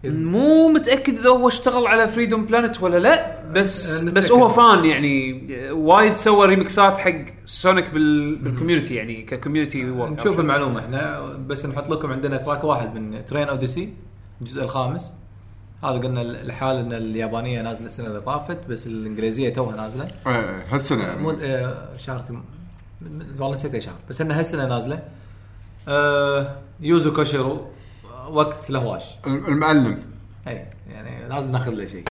مو متأكد إذا هو اشتغل على Freedom Planet ولا لا بس أه، بس نتأكد. هو fan يعني. وايد سوى ريمكسات حق Sonic بال بال community يعني ك community نشوف المعلومة. إحنا بس نحط لكم عندنا track واحد من Etrian Odyssey الجزء الخامس. هذا قلنا الحال إن اليابانية نازلة السنة اللي طافت بس الإنجليزية توها نازلة. إيه هالسنة. مو. آه، شهر. والله نسيت أي شهر بس انها هالسنة نازلة. آه Yuzo Koshiro. آه، وقت لهواش. المعلم. اي يعني لازم ناخذ له شيء.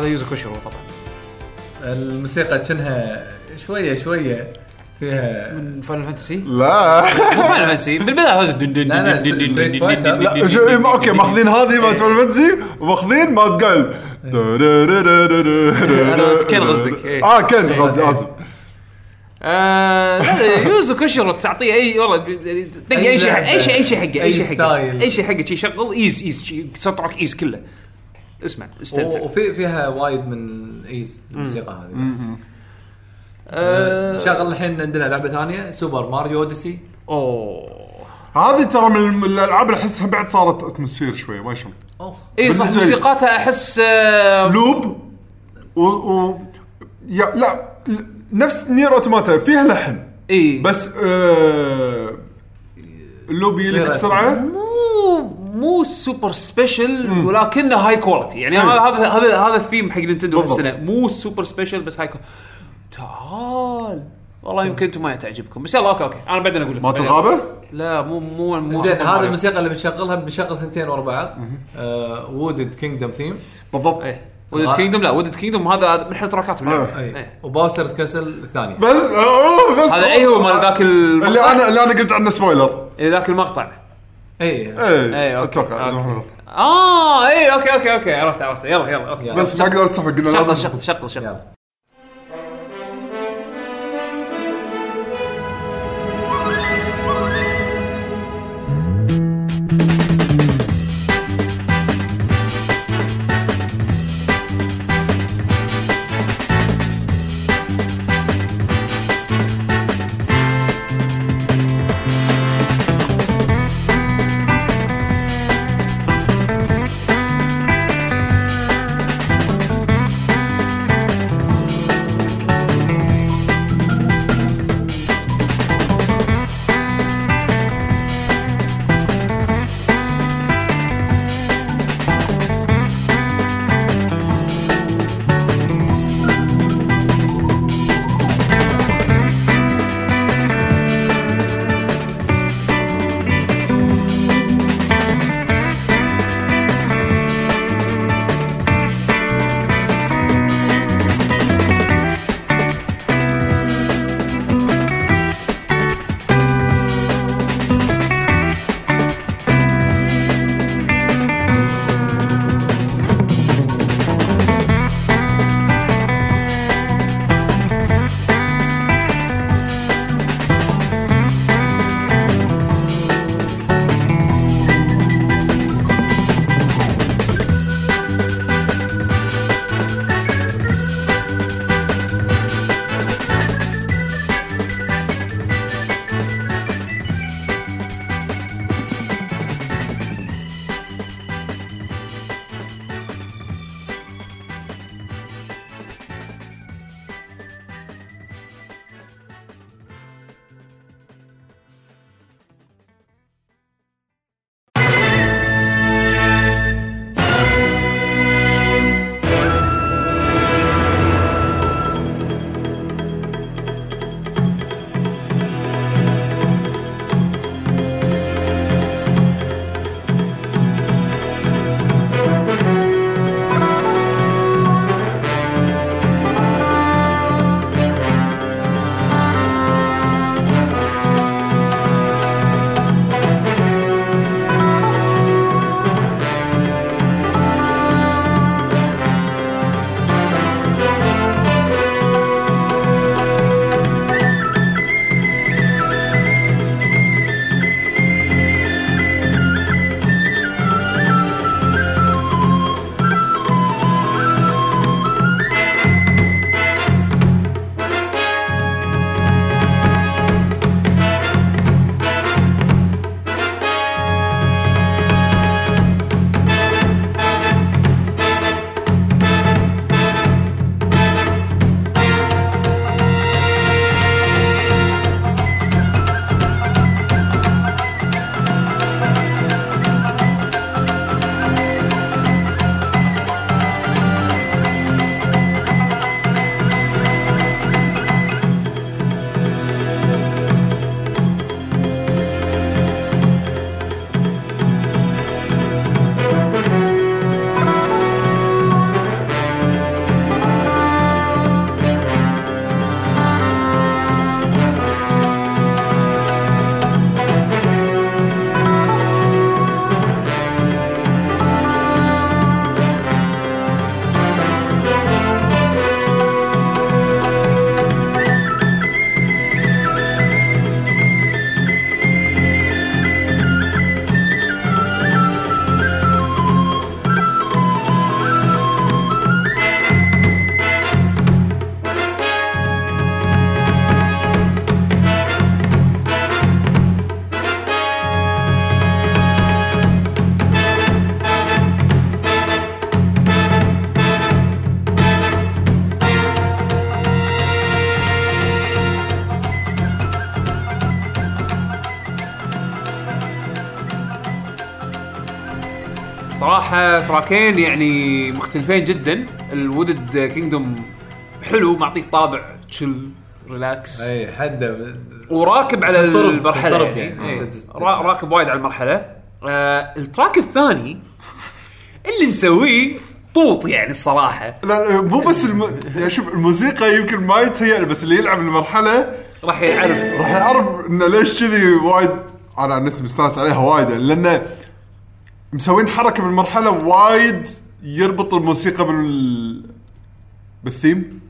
هذا يوزو كوشيرو طبعا. الموسيقى كأنها شوية شوية فيها من فاينل فانتسي لا. مو فاينل فانتسي بالبداية هذا دن دن لا، لا، دن دن دن Street دن دن Fighter. لا شو إيه، أوكي ماخذين هذه مالت فاينل فانتسي وماخذين مالت قال أنا كن قصدك، إيه. آه كن قصدي آسف. آه، لا لا يوزو كوشيرو تعطيه أي والله ب- أي شيء أي شيء أي شيء حقه أي أي شيء حقه ستايل. أي شيء حقه شي شغل إيز إيز شي تراك إيز كله. اسمع استمتع. وفي فيها وايد من إيز الموسيقى هذه. آه، شغل الحين عندنا لعبة ثانية سوبر ماريو اوديسي أوه. هذه ترى من الألعاب اللي أحسها بعد صارت أتموسفير شوي ما شلون. أوف. اي صح بالنسبة لي. موسيقاتها أحس آه، لوب و, و... يا لا ل- نفس نير اوتوماتا فيها لحن. اي بس آه... اللوب يجي لك. بسرعة. مو مو سوبر سبيشل ولكنه هاي كواليتي يعني أي. هذا هذا هذا هذا الثيم حق نينتندو بالضبط. هالسنة. مو سوبر سبيشل بس هاي كو... تعال. والله يمكن أنتم ما تعجبكم. بس يلا okay okay. أنا بعدين أقول لك. مالت. الغابة؟ لا مو مو مو زين هذه. الموسيقى اللي بنشغلها بنشغل ثنتين ورا بعض. و Wooded Kingdom theme بالضبط. إيه. Wooded Kingdom لا Wooded Kingdom هذا من أحلى تراكات إيه. و Bowser's Castle الثانية بس أوه بس هذا اي هو مال ذاك اللي المقطع أنا اللي أنا قلت عنه spoiler اللي ذاك المقطع. اي اي okay أتوقع okay. آه اي okay okay okay عرفت عرفت يلا يلا okay. بس ما قدرت أصفق قلنا لازم شغل شغل شغل تراكين يعني مختلفين جدا. ال Wooded Kingdom حلو معطيك طابع chill relax أي حده وراكب على تضرب- المرحلة تضرب يعني, يعني. را- راكب وايد على المرحلة. آه ال track الثاني اللي مسويه طوط يعني الصراحة. لا مو بس الم... يعني شوف الموسيقى يمكن ما يتهيأ بس اللي يلعب المرحلة راح يعرف. راح يعرف إنه ليش كذي وايد أنا عن نفسي مستانس عليها وايد لأنه مسوين حركة بالمرحلة وايد يربط الموسيقى بال بالثيم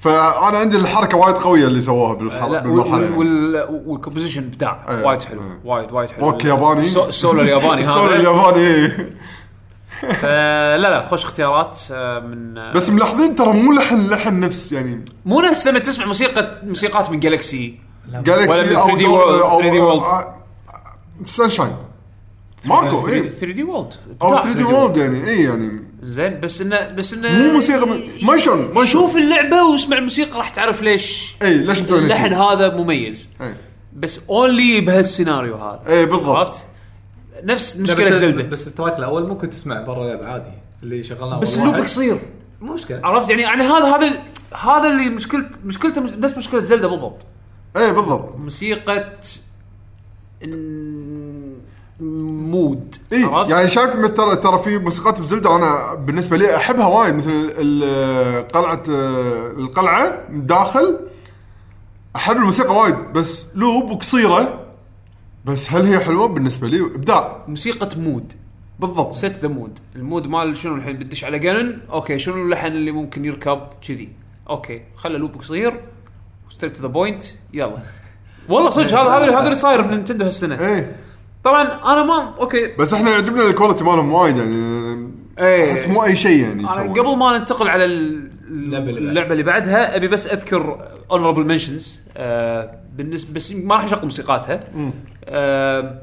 فأنا عندي الحركة وايد قوية اللي سووها بالمرحله وال-. وال- وال composition بتاع أيه. وايد حلو أيه. وايد وايد حلو روك ياباني السو- السولو الياباني السولو هذا الياباني إيه. آه، لا لا خوش اختيارات آه، من آه، بس ملاحظين ترى مو لحن لحن نفس يعني مو نفس لما تسمع موسيقى موسيقات من Galaxy Galaxy ولا من أو 3D World- 3D World. Sunshine ماكو اي 3 D World أو 3D World يعني اي يعني زين بس انه بس انه مو موسيقى م- ما شلون ما شوف اللعبة واسمع الموسيقى راح تعرف ليش. اي ليش مسوين اللحن؟ هذا مميز. اي بس only بهالسيناريو هذا. اي بالضبط. عرفت؟ نفس مشكلة بس Zelda. بس ال track الأول ممكن تسمع برا اللعبه عادي اللي شغلناه بس ال loop. قصير مو مشكلة. عرفت؟ يعني يعني هذا هذا هذا اللي مشكلة مشكلته مش- نفس مشكلة Zelda بالضبط اي بالضبط. موسيقى إن- mood. اي عرفت؟ يعني شايف مثل ترى ترى في موسيقات ب Zelda أنا بالنسبة لي أحبها وايد مثل ال- قلعة القلعة داخل. أحب الموسيقى وايد بس loop وقصيرة. بس هل هي حلوة؟ بالنسبة لي إبداع. موسيقى mood. بالضبط. set the mood ال mood مال شنو الحين؟ بدش على Ganon okay. شنو اللحن اللي ممكن يركب؟ كذي. okay. خله loop قصير. straight to the point يلا. والله صدق هذا هذا هذا اللي صاير ب Nintendo هالسنة. اي طبعا أنا ما okay. بس إحنا يعجبنا ال quality مالهم وايد يعني إيه. أحس مو أي شيء يعني. قبل ما ننتقل على ال- اللعبة اللي اللعبة اللي بعدها أبي بس أذكر honorable mentions آه بالنسبة بس ما راح اشغل موسيقاتها. آه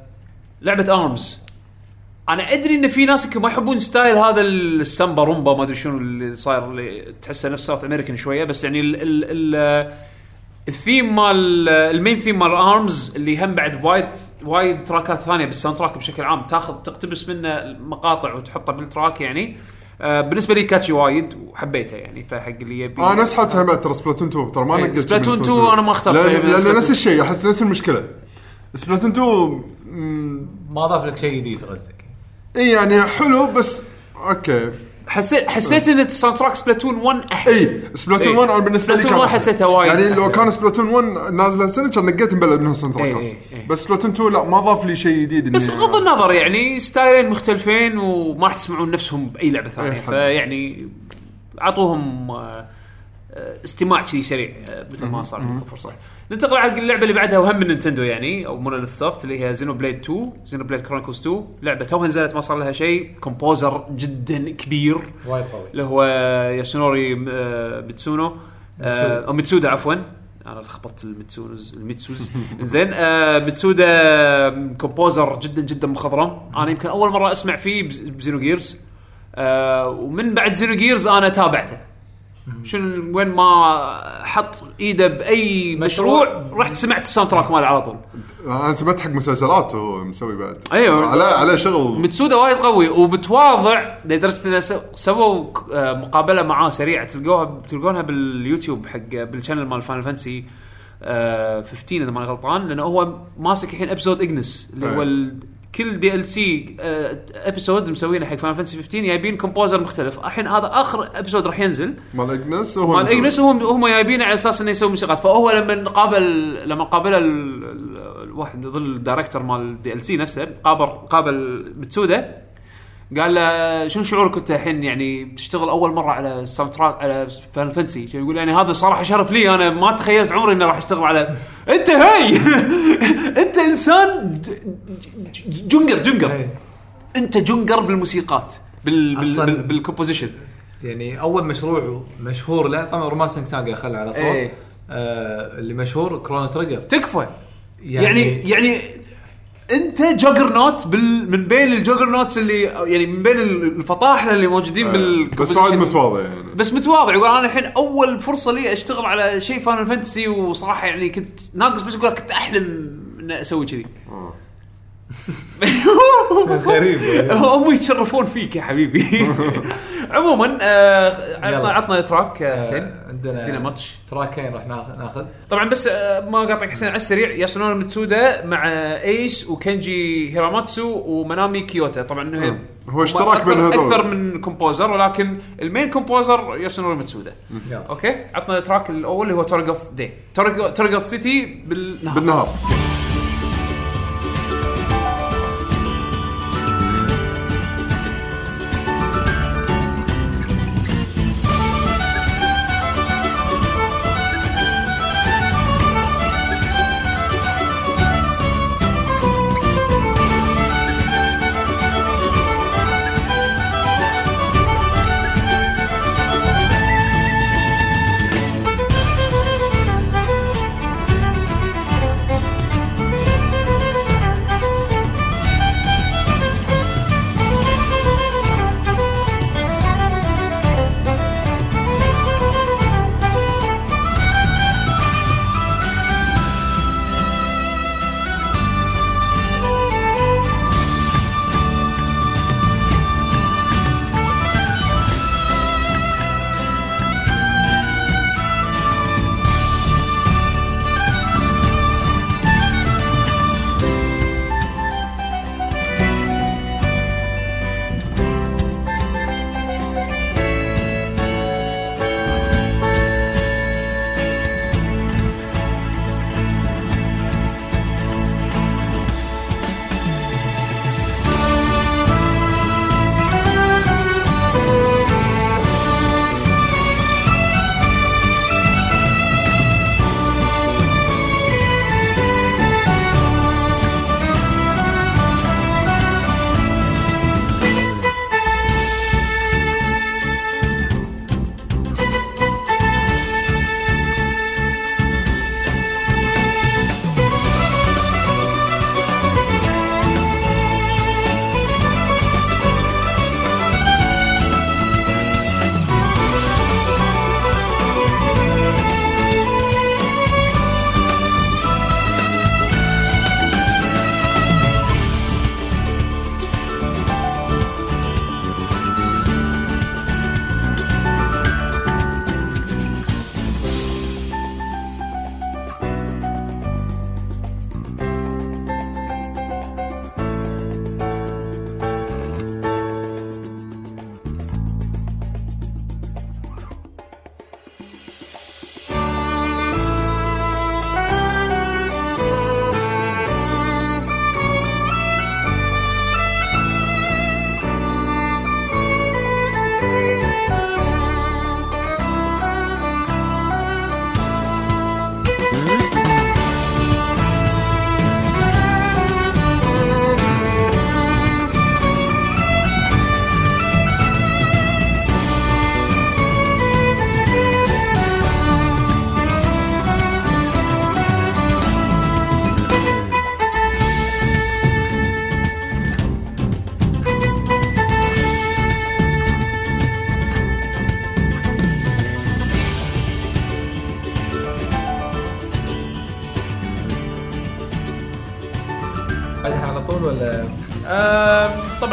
لعبة ARMS أنا أدري إن في ناس يمكن ما يحبون style هذا السامبا رومبا ما أدري شنو اللي صاير اللي تحسه نفس South American شوية بس يعني ال ال ال الثيم مال ال main theme مال ARMS اللي هم بعد وايد وايد تراكات ثانية بال soundtrack بشكل عام. تاخذ تقتبس منه مقاطع وتحطها بال track يعني. آه بالنسبة لي catchy وايد وحبيته يعني فحق اللي يبي آه نفس حالتها بعد ترى Splatoon 2 ترى ما إيه، نقلت Splatoon من 2 أنا ما اخترت لأن, لأن. نفس الشيء أحس نفس المشكلة. Splatoon 2 مم، ما ضاف لك شيء جديد قصدك. اي يعني حلو بس okay. حسيت حسيت إن ال soundtrack Splatoon 1 أحلى إي Splatoon إي. 1 أنا بالنسبة لي Splatoon كان 1 أحلى. حسيتها وايد يعني لو. كان Splatoon 1 نازل هالسنه كان نقيت مبلد منها sound تراكات إي إي إي. بس Splatoon 2 لا ما ضاف لي شيء جديد بس بغض النظر يعني ستايلين مختلفين وما راح تسمعون نفسهم بأي لعبة ثانية إيه، حلو. فيعني أعطوهم آه، استماع شيء سريع آه، مثل ما صار عندكم فرصه ننتقل على اللعبه اللي بعدها وهم من Nintendo يعني أو Monolith Soft اللي هي Xenoblade 2 Xenoblade Chronicles 2 لعبة توها نزلت ما صار لها شيء. composer جدا كبير. وايد قوي. اللي هو ياسونوري آه، بتسونو آه، أو ميتسودا عفوا. أنا لخبطت الميتسونوز الميتسوز. زين آه ميتسودا composer جدا جدا مخضرم. أنا يمكن أول مرة أسمع فيه بز- ب Xenogears آه ومن بعد Xenogears أنا تابعته. شنو وين ما حط ايده بأي مشروع. رحت سمعت ال soundtrack ماله على طول. أنا سمعت حق مسلسلات هو مسوي بعد. أيوة. على على شغل. متسودا وايد قوي وبتواضع. لدرجة إنه سو- سووا آه، مقابلة معاه سريعة. تلقوها تلقونها باليوتيوب حق بال channel مال Final Fantasy 15 إذا ماني غلطان لأنه هو ماسك الحين Episode Ignis اللي هو أي. ال- كل DLC episode مسوينه حق Final Fantasy 15 جايبين composer مختلف. الحين هذا آخر episode راح ينزل. مال Ignis هو مال. Ignis هم هم جايبينه على أساس إنه يسوي موسيقات فهو لما قابل لما قابل ال- ال- الواحد يظل ال director مال ال DLC نفسه قابل قابل متسودا قال له شنو شعورك أنت الحين؟ يعني بتشتغل أول مرة على الساوند تراك على فان فانسي يقول يعني هذا صراحة شرف لي أنا ما تخيلت عمري إني راح أشتغل على أنت هاي! أنت إنسان جنقر جنقر إيه. أنت جنقر بالموسيقات بال بال بالكومبوزيشن. يعني أول مشروع مشهور له طبعا رومانسنج ساجا خلى على صوت. إيه. آه اللي مشهور كرونو تريجر. تكفى. يعني يعني- يعني انت juggernaut بال من بين ال juggernauts اللي يعني من بين الفطاحله اللي موجودين بال بس وايد متواضع يعني. بس متواضع. يقول أنا الحين أول فرصة لي أشتغل على شيء Final Fantasy وصراحة يعني كنت ناقص بس يقول كنت أحلم ان أسوي كذي. غريب. هم يتشرفون فيك يا حبيبي. عموما آه، عطنا track آه، حسين عندنا عندنا ماتش تراكين راح ناخذ. طبعا بس آه، ما قاطعك حسين على السريع ياسونوري متسودا مع ACE وكنجي هيراماتسو ومنامي كيوتا. طبعا. هو اشتراك بين هذول. أكثر من composer ولكن ال main composer ياسونوري متسودا. okay؟ عطنا ال track الأول اللي هو Torigoth day Torigoth city بالنهار. بالنهار.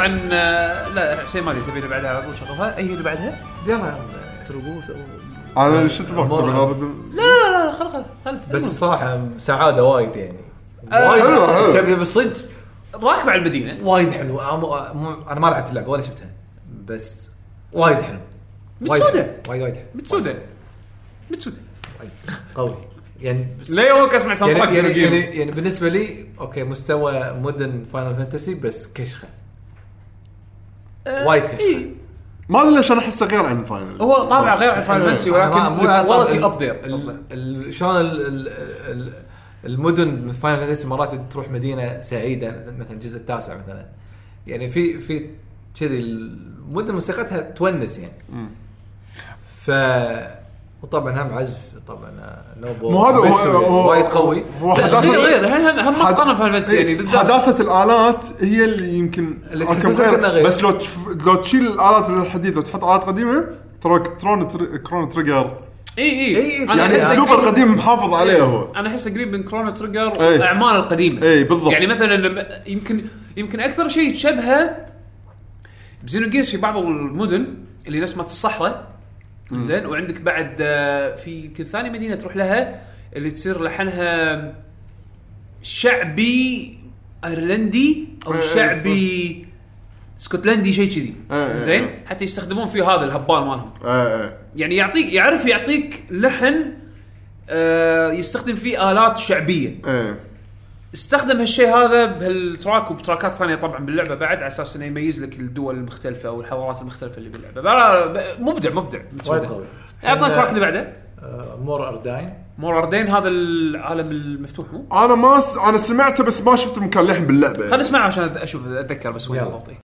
طبعا آه لا حسين ما أدري تبي اللي بعدها على طول شغلها أي اللي بعدها؟ يلا Torigoth أنا أنا أرد- لا لا لا خل خل خل. بس الصراحة سعادة وايد يعني. آه، وايد. حلو، حلو. تبي بالصدق راكب على المدينة؟ وايد حلو. أنا ما لعبت اللعبة ولا شفتها. بس وايد حلو. حلو. وايد وايد حلو. متسودة. متسودة. وايد قوي. يعني لا يومك أسمع sound يعني, يعني, يعني. يعني بالنسبة لي okay مستوى modern Final Fantasy بس كشخة. وايد كشخه إيه. ما أدري ليش أنا أحسه غير عن Final هو طابع غير عن Final Fantasy ولكن أنا ما- مو quality ال- up there ال- ال- شلون ال- ال- ال- المدن Final Fantasy مرات تروح مدينة سعيدة مثلا الجزء التاسع مثلا. يعني في في كذي المدن موسيقتها تونس يعني. ف وطبعا هم عزف طبعا نوبو مو هذا هو- وايد قوي. هو غير غير هم ما قارن Final يعني إيه، بالذات حداثة الآلات هي اللي يمكن اللي غير. بس لو تف... لو تشيل الآلات الحديثة وتحط آلات قديمة ترى Chrono Tr... Chrono Trigger. إي إي. يعني السوبر قريب- القديم محافظ عليه هو. أنا احسه قريب من Chrono Trigger. والاعمال القديمة. إي، بالضبط. يعني مثلا يمكن يمكن أكثر شيء تشبهه ب Xenogears في بعض المدن اللي نفس مالت الصحراء زين وعندك بعد آه، في يمكن ثاني مدينة تروح لها اللي تصير لحنها شعبي أيرلندي أو إيه، إيه، شعبي اسكتلندي شيء كذي. إيه، إيه، زين؟ إيه. حتى يستخدمون فيه هذا الهبال مالهم. يعني يعطيك يعرف يعطيك لحن آه يستخدم فيه آلات شعبية. استخدم هالشيء هذا بهالتراك وبتراكات ثانية طبعا باللعبة بعد على أساس إنه يميز لك الدول المختلفة أو الحضارات المختلفة اللي باللعبة. مبدع مبدع. وايد قوي. أعطنا ال track اللي بعده. آه، Mor Ardain Mor Ardain هذا العالم المفتوح مو؟ أنا ما س... أنا سمعته بس ما شفت مكان لحن باللعبة. خلينا. نسمعه عشان أشوف أتذكر بس وين يلا. بالضبط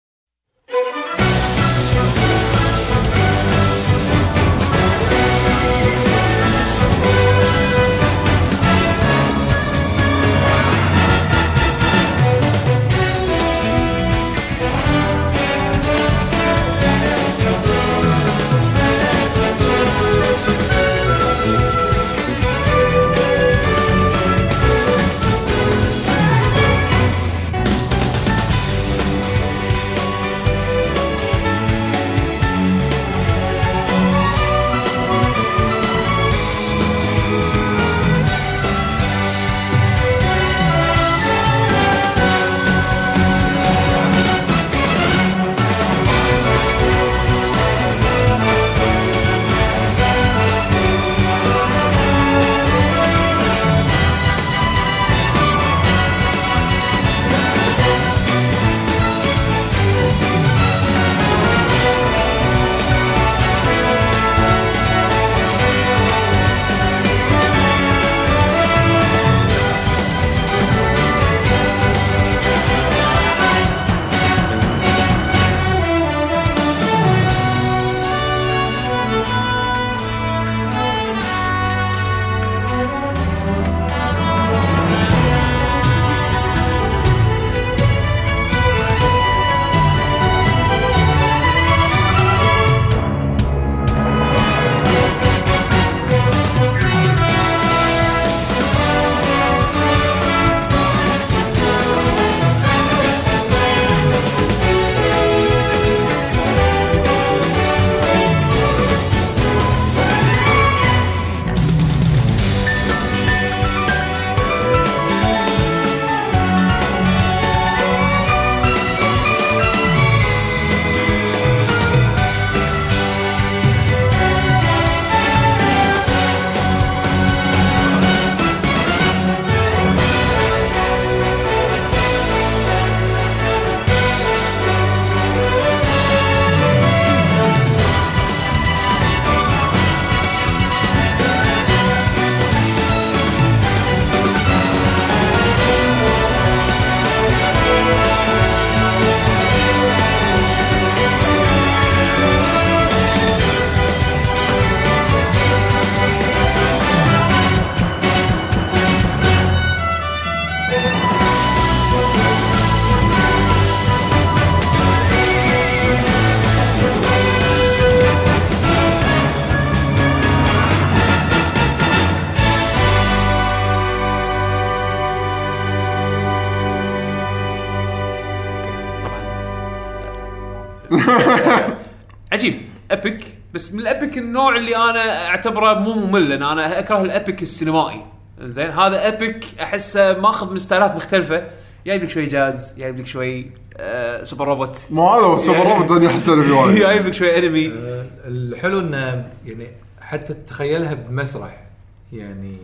النوع اللي أنا أعتبره مو ممل لأن أنا أكره ال epic السينمائي. زين؟ هذا epic أحسه ماخذ من ستايلات مختلفة. جايب لك شوي جاز جايب لك شوي آه super robot. مو هذا هو السوبر يعني- روبوت اللي أحسن فيه وايد. جايب لك شوي أنمي. آه، الحلو إنه يعني حتى تتخيلها بمسرح. يعني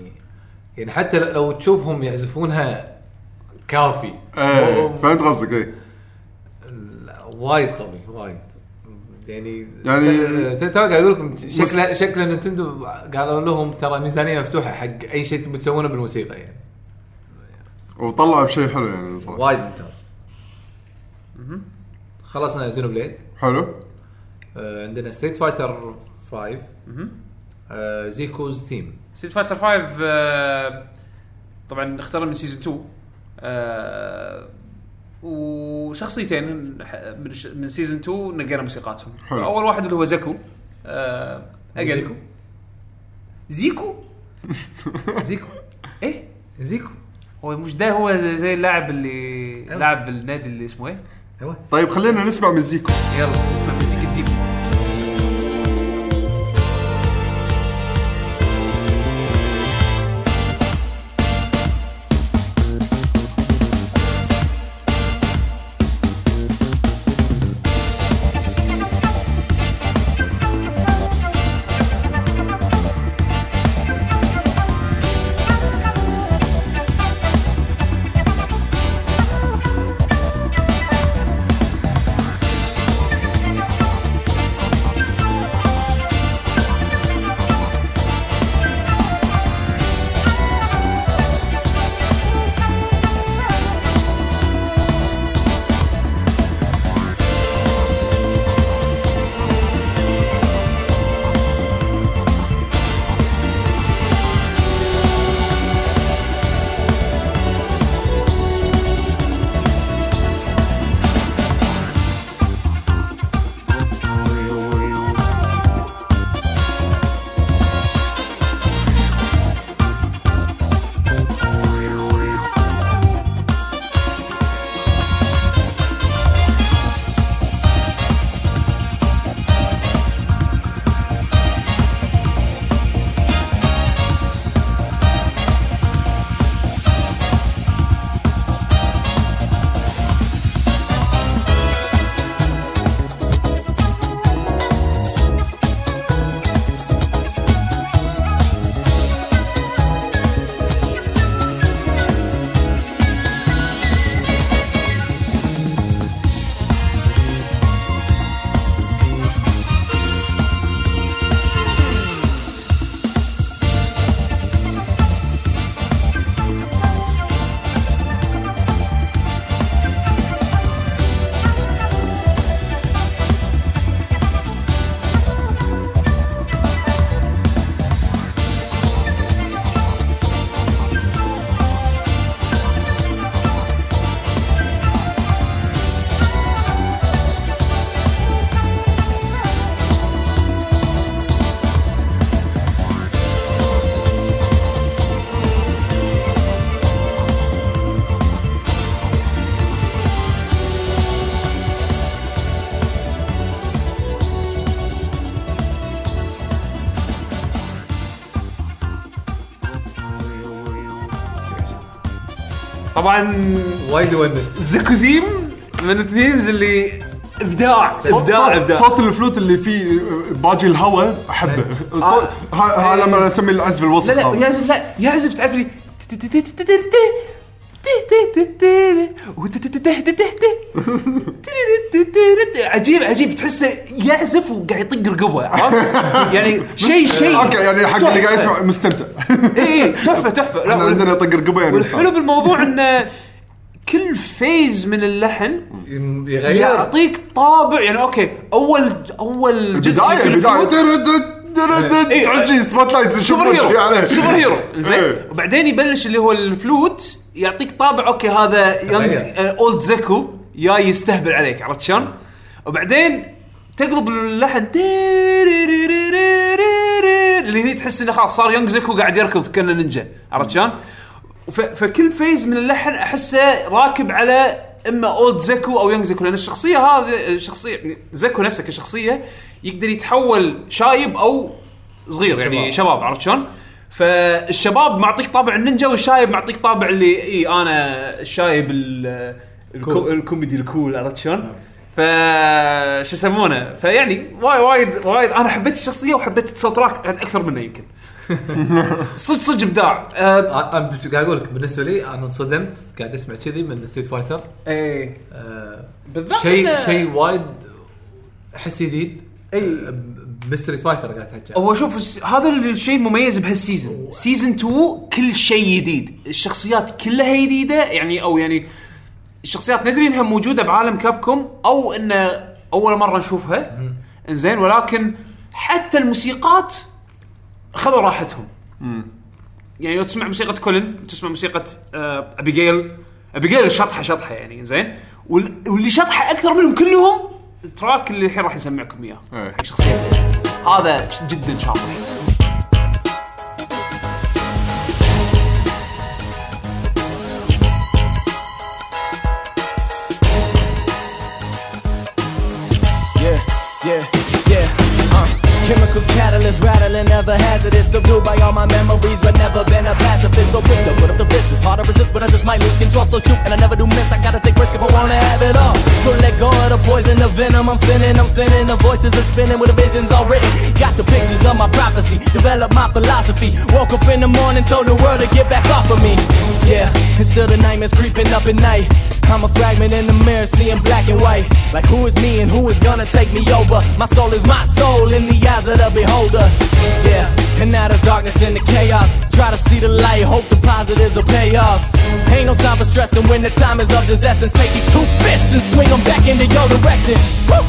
يعني حتى لو تشوفهم يعزفونها كافي. إيه فهمت قصدك إيه. وايد قوي وايد. يعني يعني- ت- ترى قاعد أقول لكم شكل شكل Nintendo قالوا لهم ترى ميزانية مفتوحة حق أي شيء تبون تسوونه بالموسيقى يعني. وطلع بشيء حلو يعني صراحة. وايد ممتاز. خلصنا Xenoblade حلو. آه عندنا Street Fighter 5 آه Zeku's theme Street Fighter 5 آه، طبعا اختار من season 2 آه، وشخصيتين من من سيزون 2 نقينا موسيقاتهم. حلو. أول واحد اللي هو زكو آه، أقل زيكو؟ زيكو؟ زيكو. إيه؟ زيكو. هو مش ده هو زي, زي اللاعب اللي أيوة. لاعب النادي اللي اسمه إيه؟ أيوه. طيب خلينا نسمع من زيكو. يلا اسمه طبعا وايد يونس. Zeku theme من ال themes اللي إبداع. صوت إبداع إبداع. صوت الفلوت اللي فيه باجي الهواء أحبه. صوت- ها ها لما أسمي العزف الوسط لا لا هذا. يعزف لا يعزف تعرف لي عجيب عجيب. تحسه يعزف وقاعد يطق رقبه عرفت؟ يعني شيء شيء. okay يعني حق اللي قاعد يسمع مستمتع. اي اي تحفة تحفة لا إحنا وال- عندنا طق رقبه يعني والحلو في الموضوع انه كل phase من اللحن يغير يعطيك طابع يعني okay أول أول جزء البداية يكون البدايه الفلوت. درد- درد- إيه. تحس شي spotlight superhero superhero زين إيه. وبعدين يبلش اللي هو الفلوت يعطيك طابع okay هذا young تغير. old Zeku يا يستهبل عليك عرفت شلون؟ وبعدين تقلب اللحن اللي هي تحس إنه خلاص صار young Zeku قاعد يركض كأنه نينجا عرفت شلون؟ فكل phase من اللحن أحسه راكب على إما old Zeku أو young Zeku لأن الشخصية هذه الشخصيه يعني Zeku نفسه كشخصية يقدر يتحول شايب أو صغير يعني شباب عرفت شلون؟ فالشباب معطيك طابع النينجا والشايب معطيك طابع اللي اي أنا الشايب. الكوميدي ال cool عرفت شلون؟ ف شو يسمونه؟ فيعني وايد وايد وايد. أنا حبيت الشخصية وحبيت ال soundtrack أكثر منه يمكن. صدق صدق إبداع. أنا قاعد أقول لك بالنسبة لي أنا انصدمت قاعد أسمع كذي من Street Fighter آه، بالذات شيء شيء وايد أحس جديد إي. آه، ب Street Fighter قاعد تحكي هو شوف هذا الشيء المميز بهال season season 2 كل شيء جديد الشخصيات كلها جديده يعني أو يعني الشخصيات ندري إنها موجودة بعالم كابكوم أو انه أول مرة نشوفها. إنزين ولكن حتى الموسيقات خذوا راحتهم. يعني لو تسمع موسيقى كولن تسمع موسيقى آه أبيجيل. أبيجيل شطحة شطحة يعني زين وال- واللي شطحة أكثر منهم كلهم التراك اللي الحين راح نسمعكم إياه. إيه. حق شخصيته. هذا جدا شاطر hazardous, subdued by all my memories, but never been a pacifist. So quick to put up the fist, it's hard to resist, but I just might lose control. So shoot, and I never do miss. I gotta take risk if I wanna have it all. So let go of the poison, the venom. I'm sending, I'm sending. The voices are spinning with the visions already. Got the pictures of my prophecy, develop my philosophy. Woke up in the morning, told the world to get back off of me. Yeah, and still the nightmares creeping up at night. I'm a fragment in the mirror, seeing black and white. Like who is me and who is gonna take me over? My soul is my soul in the eyes of the beholder. Yeah, and now there's darkness in the chaos. Try to see the light, hope the positives will pay off. Ain't no time for stressing when the time is of this essence. Take these two fists and swing them back into your direction. Woo!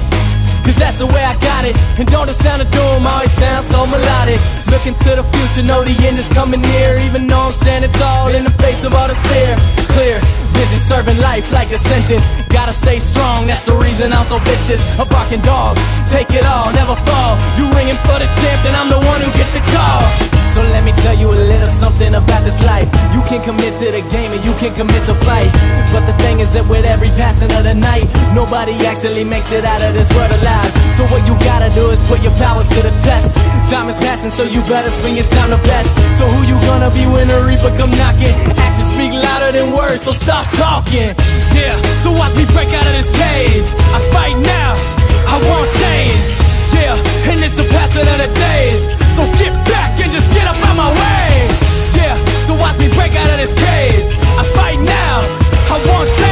Cause that's the way I got it. And don't the sound of doom always sound so melodic. Looking to the future, know the end is coming near. Even though I'm standing tall in the face of all this fear. Clear vision, serving life like a sentence. Gotta stay strong, that's the reason I'm so vicious. A barking dog, take it all, never fall. You ringing for the champ, then I'm the one who get the call. So let me tell you a little something about this life. You can commit to the game and you can commit to fight. But the thing is that with every passing of the night, nobody actually makes it out of this world alive. So what you gotta do is put your powers to the test. Time is passing, so you better swing your time the best. So who you gonna be when the reaper come knocking? Actions speak louder than words, so stop talking. Yeah, so watch me break out of this cage. I fight now, I won't change. Yeah, and it's the passing of the days. So get back and just get up out my way. Yeah, so watch me break out of this cage. I fight now, I won't change.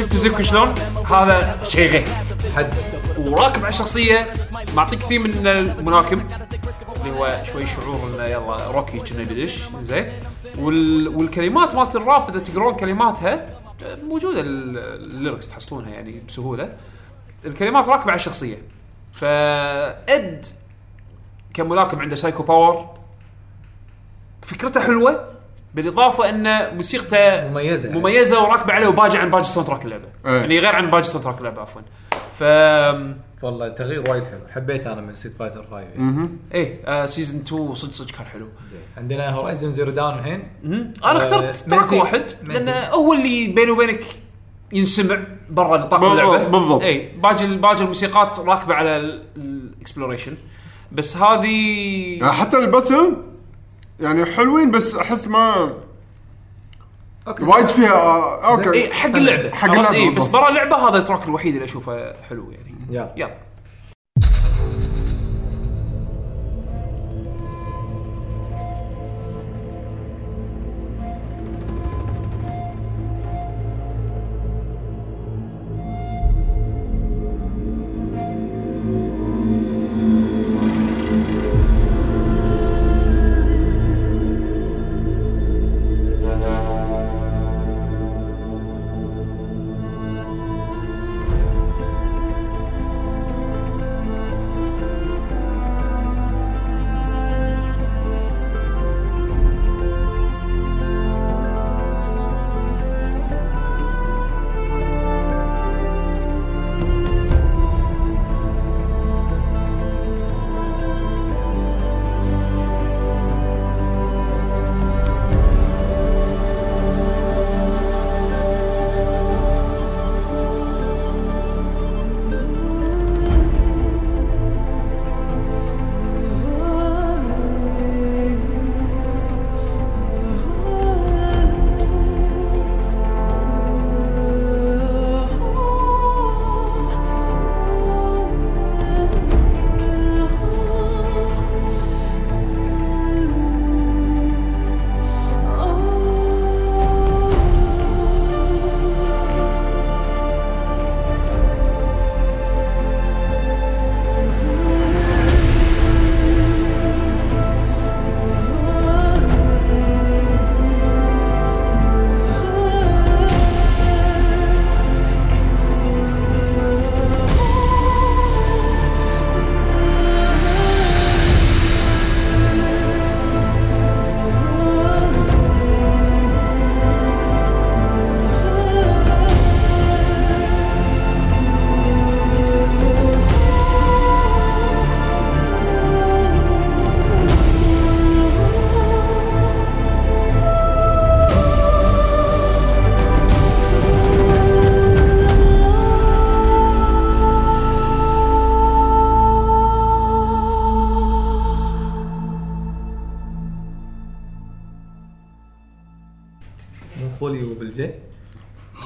يعني never hazardous. شفت زوكو شلون؟ هذا شيء غير حد. وراكب على الشخصيه معطيك ثيم من المناكب اللي هو شوي شعور إنه يلا روكي كنا بيدش. زين. وال... والكلمات مالت الراب إذا تقرون كلماتها موجودة ال- الليركس تحصلونها يعني بسهولة. الكلمات راكبة على الشخصيه فاد كملاكم عنده سايكو باور فكرته حلوة. بالاضافة إن موسيقته مميزة يعني. مميزة وراكبة عليه وباجي عن باقي soundtrack اللعبة إيه. يعني غير عن باقي soundtrack اللعبة عفوا ف والله تغيير وايد حلو حبيت أنا من Street Fighter 5 يعني. إيه آه season 2 صدق صدق كان حلو زين عندنا Horizon Zero Dawn الحين. أنا اخترت آه، track مندي. واحد. لأنه هو اللي بيني وبينك ينسمع برا نطاق بالضبط- اللعبة بالضبط. اي باقي باقي الموسيقات راكبة على ال exploration بس هذه يعني حتى ال battle يعني حلوين بس أحس ما okay. وايد فيها آه، okay. اي حق اللعبة. حق؟ اللعبة اي بس بالضبط. برا اللعبة هذا ال track الوحيد اللي أشوفه حلو يعني. يلا يلا.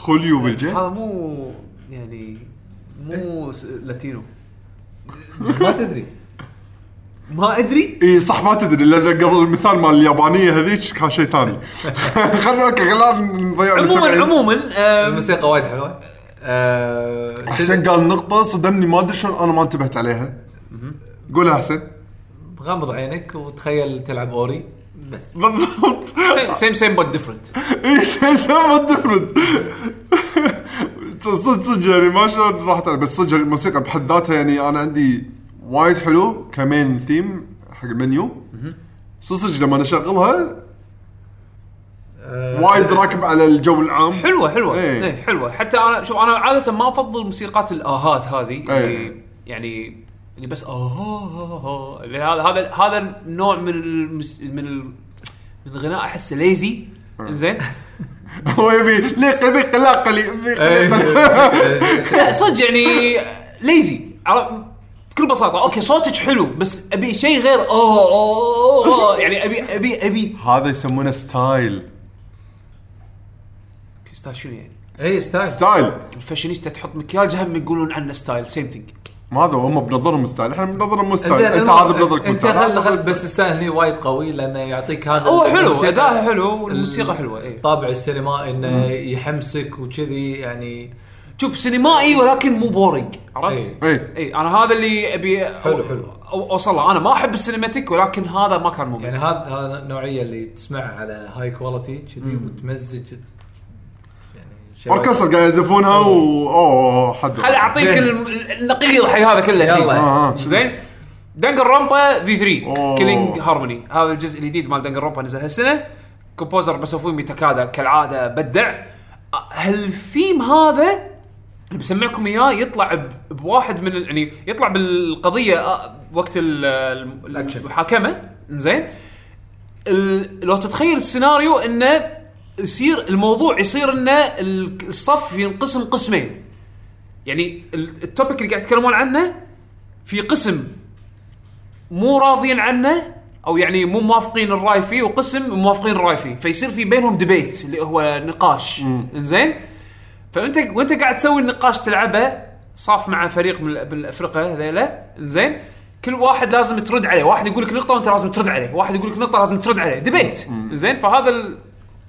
خوليو بالجي هذا مو يعني مو س- latino. ما تدري. ما أدري. اي صح ما تدري لأن قبل المثال مال اليابانية هذيك كان شيء ثاني. خلنا okay خلينا نضيع عموما. عموما آم، الموسيقى وايد حلوة. آه، حسين قال نقطة صدمني ما أدري شلون أنا ما انتبهت عليها. قولها حسين. غمض عينك وتخيل تلعب Ori. بس. بالضبط. same same but different اي شيء same different صدق صدق يعني ما شلون راحت علي بس صدق الموسيقى بحد ذاتها يعني أنا عندي وايد حلو ك main theme حق المنيو. صدق لما اشغلها آه، وايد راكب على الجو العام. حلوة حلوة. إيه. إيه حلوة. حتى أنا شوف أنا عادة ما أفضل موسيقات الآهات هذه إيه. اللي يعني اللي بس آه اللي هذا هذا هذا النوع من المس من ال من الغناء أحسه lazy زين؟ هو يبي ليق يبي. لا صدق يعني lazy بكل بساطة okay صوتك حلو بس أبي شيء غير اوه اوه أوه. يعني ابي ابي ابي هذا يسمونه style ستايل شنو يعني؟ اي style style ال fashionista تحط مكياج هم يقولون عنه style same thing ما هذا هم بنظرهم style إحنا بنظرهم زين أنت هذا بنظرك أنت. خل خل بس ال style هني وايد قوي لأنه يعطيك هذا هو حلو الموسيقى- اداءه حلو والموسيقى حلوة اي الطابع السينمائي إنه يحمسك وكذي يعني شوف سينمائي ولكن مو boring. عرفت؟ إيه. اي اي أنا هذا اللي أبي حلو، حلو. أو- أوصل له. أنا ما أحب ال cinematic ولكن هذا ما كان ممل يعني هذا هذا النوعية اللي تسمعها على high quality كذي وتمزج اوركسترا قاعد يعزفونها و أوه حد خلي أعطيك. ال- النقيض حق هذا كله يلا. الحين. آه، آه. زين Danganronpa V3 أوه. Killing Harmony هذا الجزء الجديد مال Danganronpa نزل هالسنة composer Masafumi Takada كالعادة بدع هالثيم هذا اللي بسمعكم إياه يطلع ب- بواحد من ال- يعني يطلع بالقضية آه، وقت ال- ال- الأكشن. المحاكمة زين ال- لو تتخيل السيناريو إنه يصير الموضوع يصير إنه ال- الصف ينقسم قسمين. يعني ال- ال topic اللي قاعد يتكلمون عنه في قسم مو راضيين عنه أو يعني مو موافقين الرأي فيه وقسم موافقين الرأي فيه. فيصير في بينهم debate اللي هو نقاش. زين فأنت وأنت قاعد تسوي النقاش تلعبه صاف مع فريق من ال- من الأفرقة هذيلا. زين كل واحد لازم ترد عليه. واحد يقول لك نقطة وأنت لازم ترد عليه. واحد يقول لك نقطة لازم ترد عليه. debate زين فهذا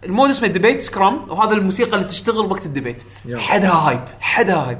ال mode اسمه Debate Scrum وهذا الموسيقى اللي تشتغل وقت الديبيت يلا. حدها hype حدها هايب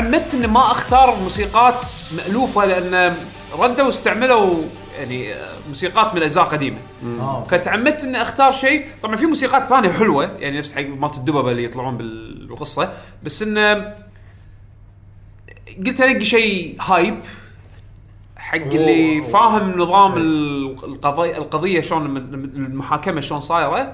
تعمدت إني ما أختار موسيقات مألوفة لأن ردوا واستعملوا يعني موسيقات من أجزاء قديمة. آه. فتعمدت إني أختار شيء. طبعا في موسيقات ثانية حلوة يعني نفس حق مالت الدببة اللي يطلعون بال- بالقصة. بس انه قلت انقي شيء هايب حق اللي. فاهم نظام ال- القضية القضية شلون المحاكمة شلون صايرة.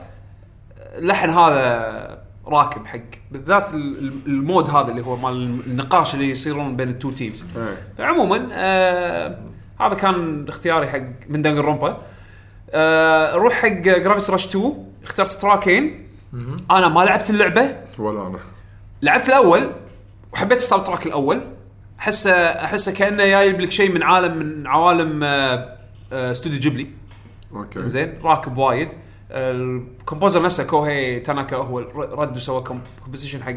اللحن هذا راكب حق. بالذات ال- ال- ال mode هذا اللي هو مال النقاش اللي يصيرون بين ال two teams إيه. فعموما آه هذا كان اختياري حق من Danganronpa. آه نروح حق Gravity Rush 2 اخترت تراكين أنا ما لعبت اللعبة. ولا أنا. لعبت الأول وحبيت ال soundtrack الأول. أحسه أحسه كأنه جايب لك شيء من عالم من عوالم آه، آه، استوديو Ghibli okay. زين راكب وايد. آه، ال composer نفسه Kohei Tanaka هو رد وسوى composition حق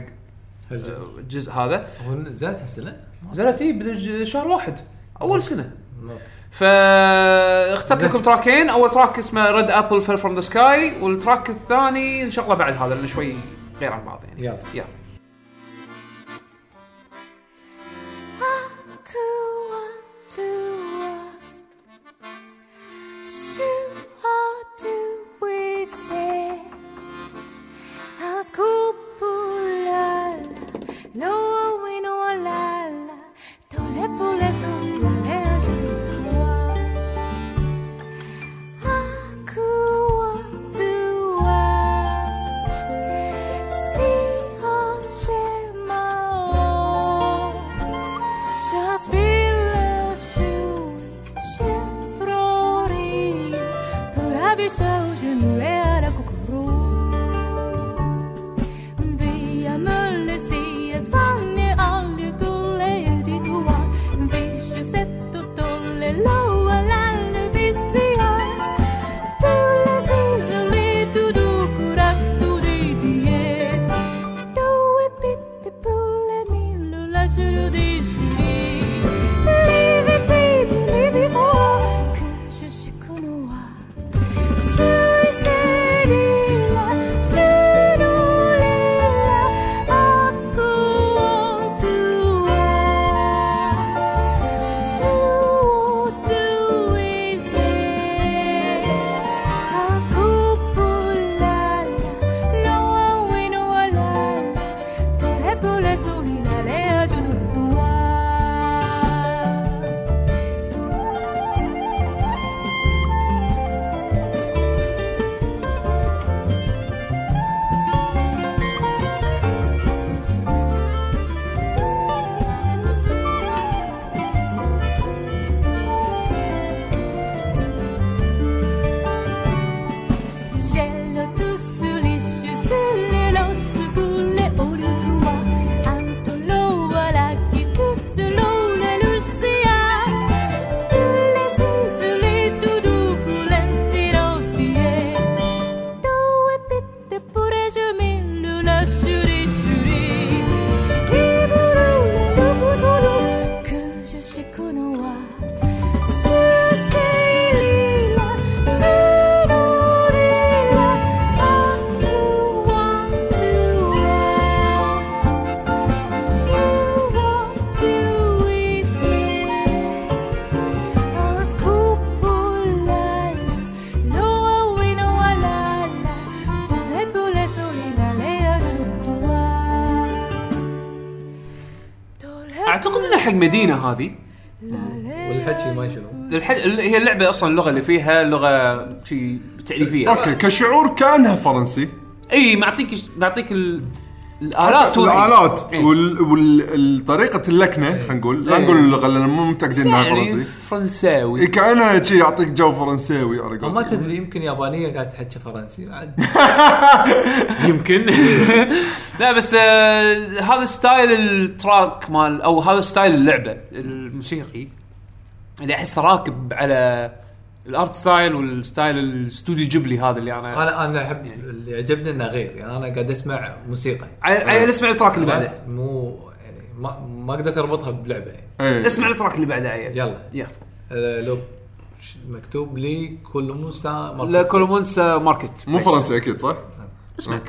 آه، الجزء هذا. هو نزلت هالسنه؟ نزلت إي بشهر واحد أول سنة. فاخترت. لكم تراكين. أول track اسمه Red Apple Fell from the Sky وال track الثاني نشغله بعد هذا لأنه شوي غير عن بعض يعني. يلا. يلا. bruissait un scoop la la, l'eau et non la la, dans اعتقد انها حق مدينه هذه. والحكي ما شنو الح... هي اللعبة أصلا اللغة اللي فيها لغة شيء تعريفية. okay كشعور كأنها فرنسي. إي معطيك معطيك ال... الآلات. الآلات إيه. والطريقة اللكنة خلينا نقول لا إيه. نقول اللغة لأن مو متأكدين إنها يعني فرنسي فرنساوي إيه، كانها شي يعطيك جو فرنساوي على ما قولتك. تدري يمكن يابانية قاعد تحكي فرنسي عاد يمكن لا بس آه هذا style ال track مال أو هذا style اللعبة الموسيقي اللي احسه راكب على الارت ستايل والستايل الاستوديو جيبلي هذا اللي أنا أنا أنا أحب اللي عجبني إنه غير يعني أنا قاعد أسمع موسيقى. عيل اسمع التراك اللي بعده؟ مو يعني ما ما قدرت أربطها بلعبة. يعني. اسمع التراك اللي بعده عيل يلا. يلا آه، لو مكتوب لي كل موسى لا كولومونس ماركت. مو فرنسي أكيد صح؟ اسمع.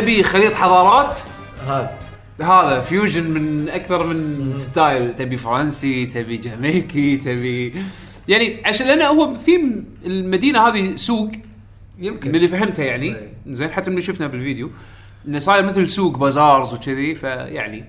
تبي خليط حضارات؟ هذا. هذا fusion من أكثر من style تبي فرنسي تبي جامايكي تبي يعني عشان لأنه هو في م- المدينة هذه سوق. يمكن. من اللي فهمته يعني. إيه. زين حتى من اللي شفنا بالفيديو. انه صاير مثل سوق bazaars وكذي فيعني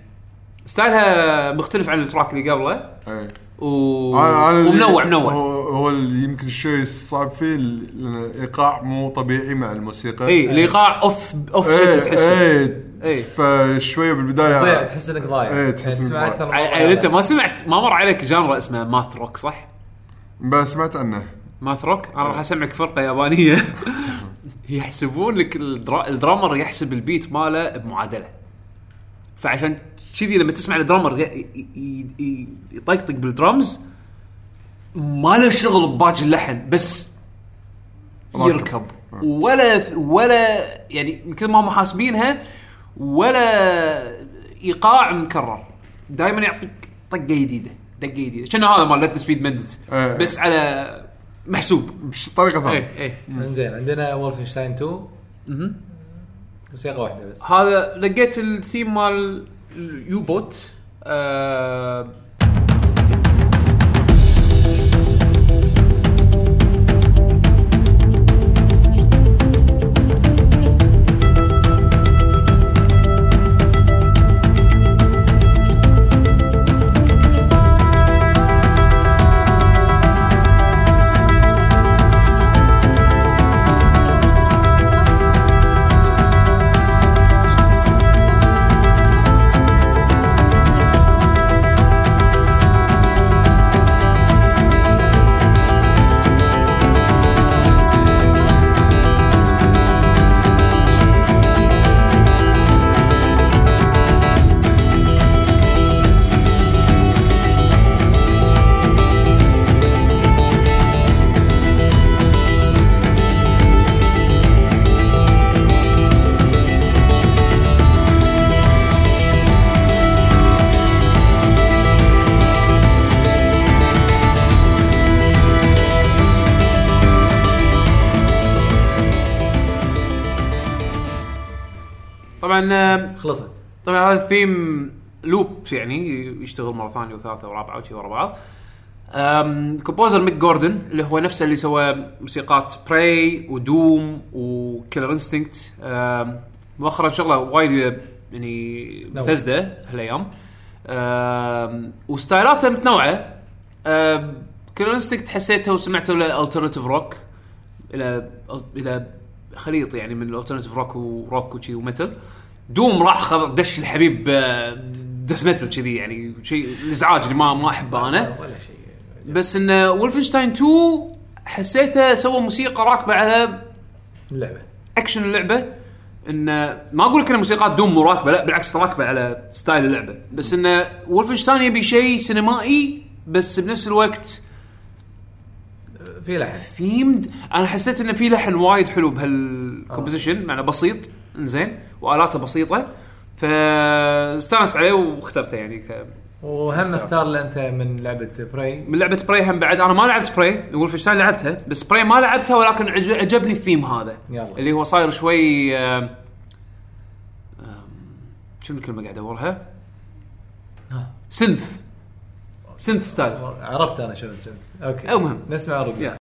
style ها مختلف عن ال track اللي قبله. إيه. و... أنا- أنا اللي- ومنوع منوع هو, هو اللي يمكن شوي صعب فيه لأن الإيقاع مو طبيعي مع الموسيقى. إي الإيقاع off أوف إيه شيء تحسه. إيه إيه. فشويه بالبداية ضيع تحس إنك ضايع. إيه، تحس يعني تسمع ضايع. أكثر يعني أنت لا. ما سمعت ما مر عليك جانرا اسمه ماث روك صح؟ بس سمعت عنه. ماث روك؟ أنا راح أسمعك فرقة يابانية. يحسبون لك الدرا... الدرامر يحسب البيت ماله بمعادلة. فعشان كذي لما تسمع الدرامر ي... ي... ي... يطقطق بالدرمز ما له شغل بباقي اللحن بس يركب. ولا ولا يعني مثل ما هم حاسبينها ولا إيقاع مكرر. دائما يعطيك طقة جديدة دقة جديدة. كأنه هذا مال ليت سبيد مندت إيه. بس على محسوب. بطريقه ثانية. اي اي إنزين عندنا Wolfenstein 2 موسيقى واحدة بس. هذا لقيت الثيم مال ال U-boat آه ال theme loop يعني يشتغل مرة ثانية وثالثة ورابعة وشي ورا بعض. composer Mick Gordon اللي هو نفسه اللي سوى موسيقات Prey و Doom و Killer Instinct مؤخرا شغلة وايد يعني نوع. بثزدا هالأيام. وستايلاته متنوعة. Killer Instinct حسيته وسمعته له alternative rock إلى إلى خليط يعني من ال alternative rock و rock وشي ومثل. Doom راح خذ دش ال heavy death metal كذي يعني شيء الازعاج اللي ما ما أحبه أنا. ولا شيء. بس إن Wolfenstein 2 حسيته سوى موسيقى راكبة على اللعبة. أكشن اللعبة. إن ما أقول لك إن موسيقات Doom مو راكبة لا بالعكس راكبة على style اللعبة. بس إن Wolfenstein يبي شيء سينمائي بس بنفس الوقت في لحن. themed أنا حسيت انه في لحن وايد حلو بهال composition معنى بسيط. انزين وآلاته بسيطة. فاستانست عليه واخترته يعني ك... وهم اختار له أنت من لعبة Prey من لعبة Prey هم بعد. أنا ما لعبت Prey و Wolfenstein لعبتها بس Prey ما لعبتها ولكن عج- عجبني الثيم هذا. يلا. اللي هو صاير شوي آم، شنو الكلمة قاعد ادورها؟ synth synth style عرفت أنا شنو شنو okay. المهم. نسمع ربي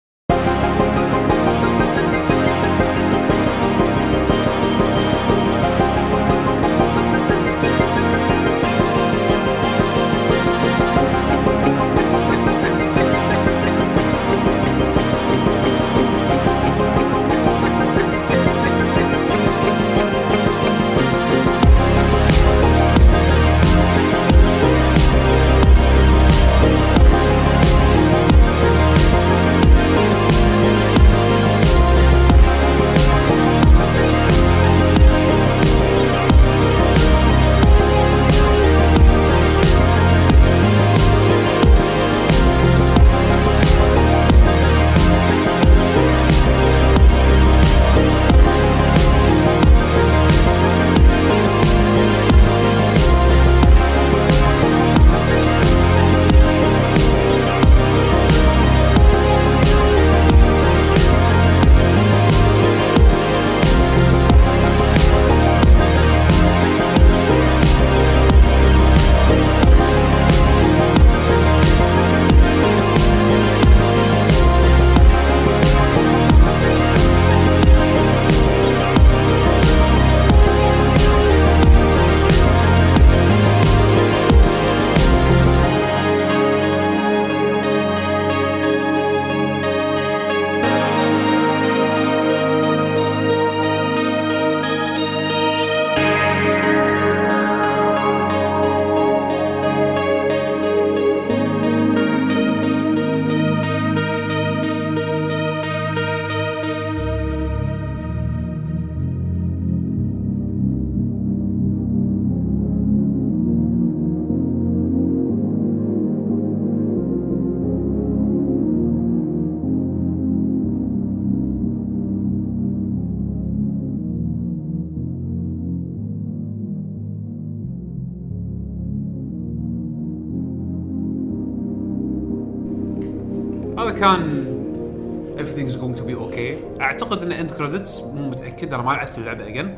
end credits مو متأكد أنا ما لعبت اللعبة again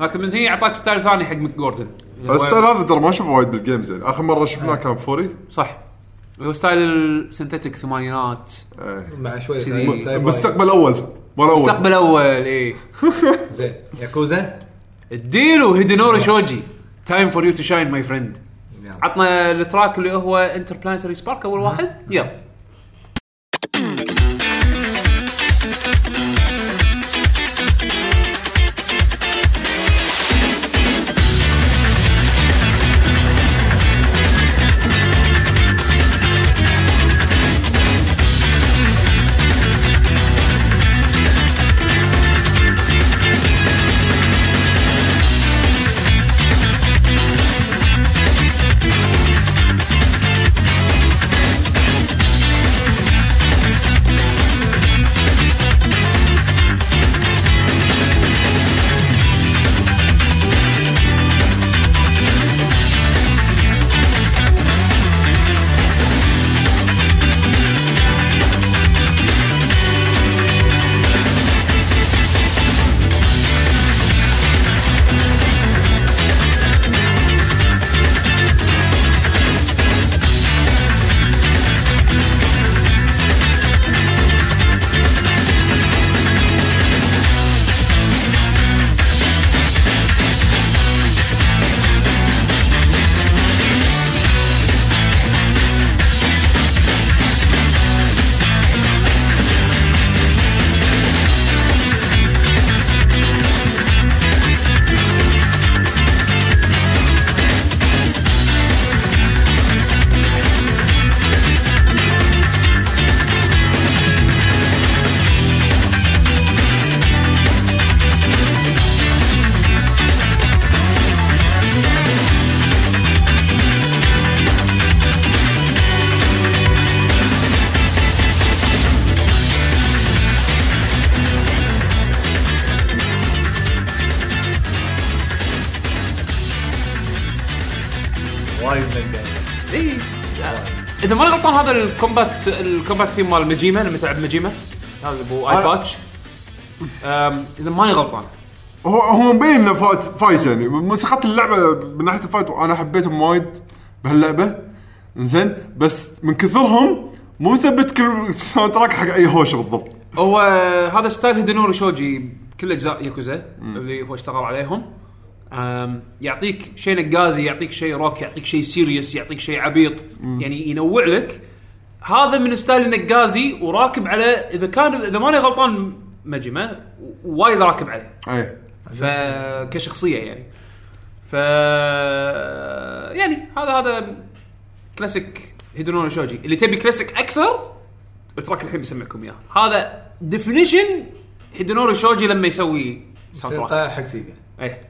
لكن من هي أعطاك style ثاني حق Mick Gordon. ال style هذا ترى ما أشوفه وايد بال games يعني. آخر مرة شفناه كان Furi. صح. اللي هو style ال synthetic ثمانينات. إيه. مع شوي كذي. sci- sci-fi. مستقبل أول. مال أول. مستقبل أول اي زين. ياكوزا؟ اديله Hidenori Shoji. time for you to shine my friend يلا. عطنا ال track اللي هو Interplanetary Spark أول واحد. يلا. ال combat ال combat theme مال Majima لما تلعب Majima هذا ابو eye patch أم، إذا ماني غلطان. هو هو مبين انه fight fight يعني موسيقى اللعبة من ناحية ال fight وأنا حبيتهم وايد بهاللعبة. زين. بس من كثرهم مو مثبت كل soundtrack حق أي هوشه بالضبط. هو هذا style Hidenori Shoji كل أجزاء ياكوزا اللي هو اشتغل عليهم. أم، يعطيك شيء نقازي يعطيك شيء روك يعطيك شيء serious يعطيك شيء عبيط. يعني ينوع لك هذا من style النقازي وراكب على إذا كان إذا ماني غلطان Majima وايد راكب عليه. أي. فكشخصيه يعني. ف يعني هذا هذا classic Hidenori Shoji اللي تبي كلاسيك أكثر ال track الحين بسمعكم إياه. هذا definition Hidenori Shoji لما يسوي soundtrack حق Sega. إيه.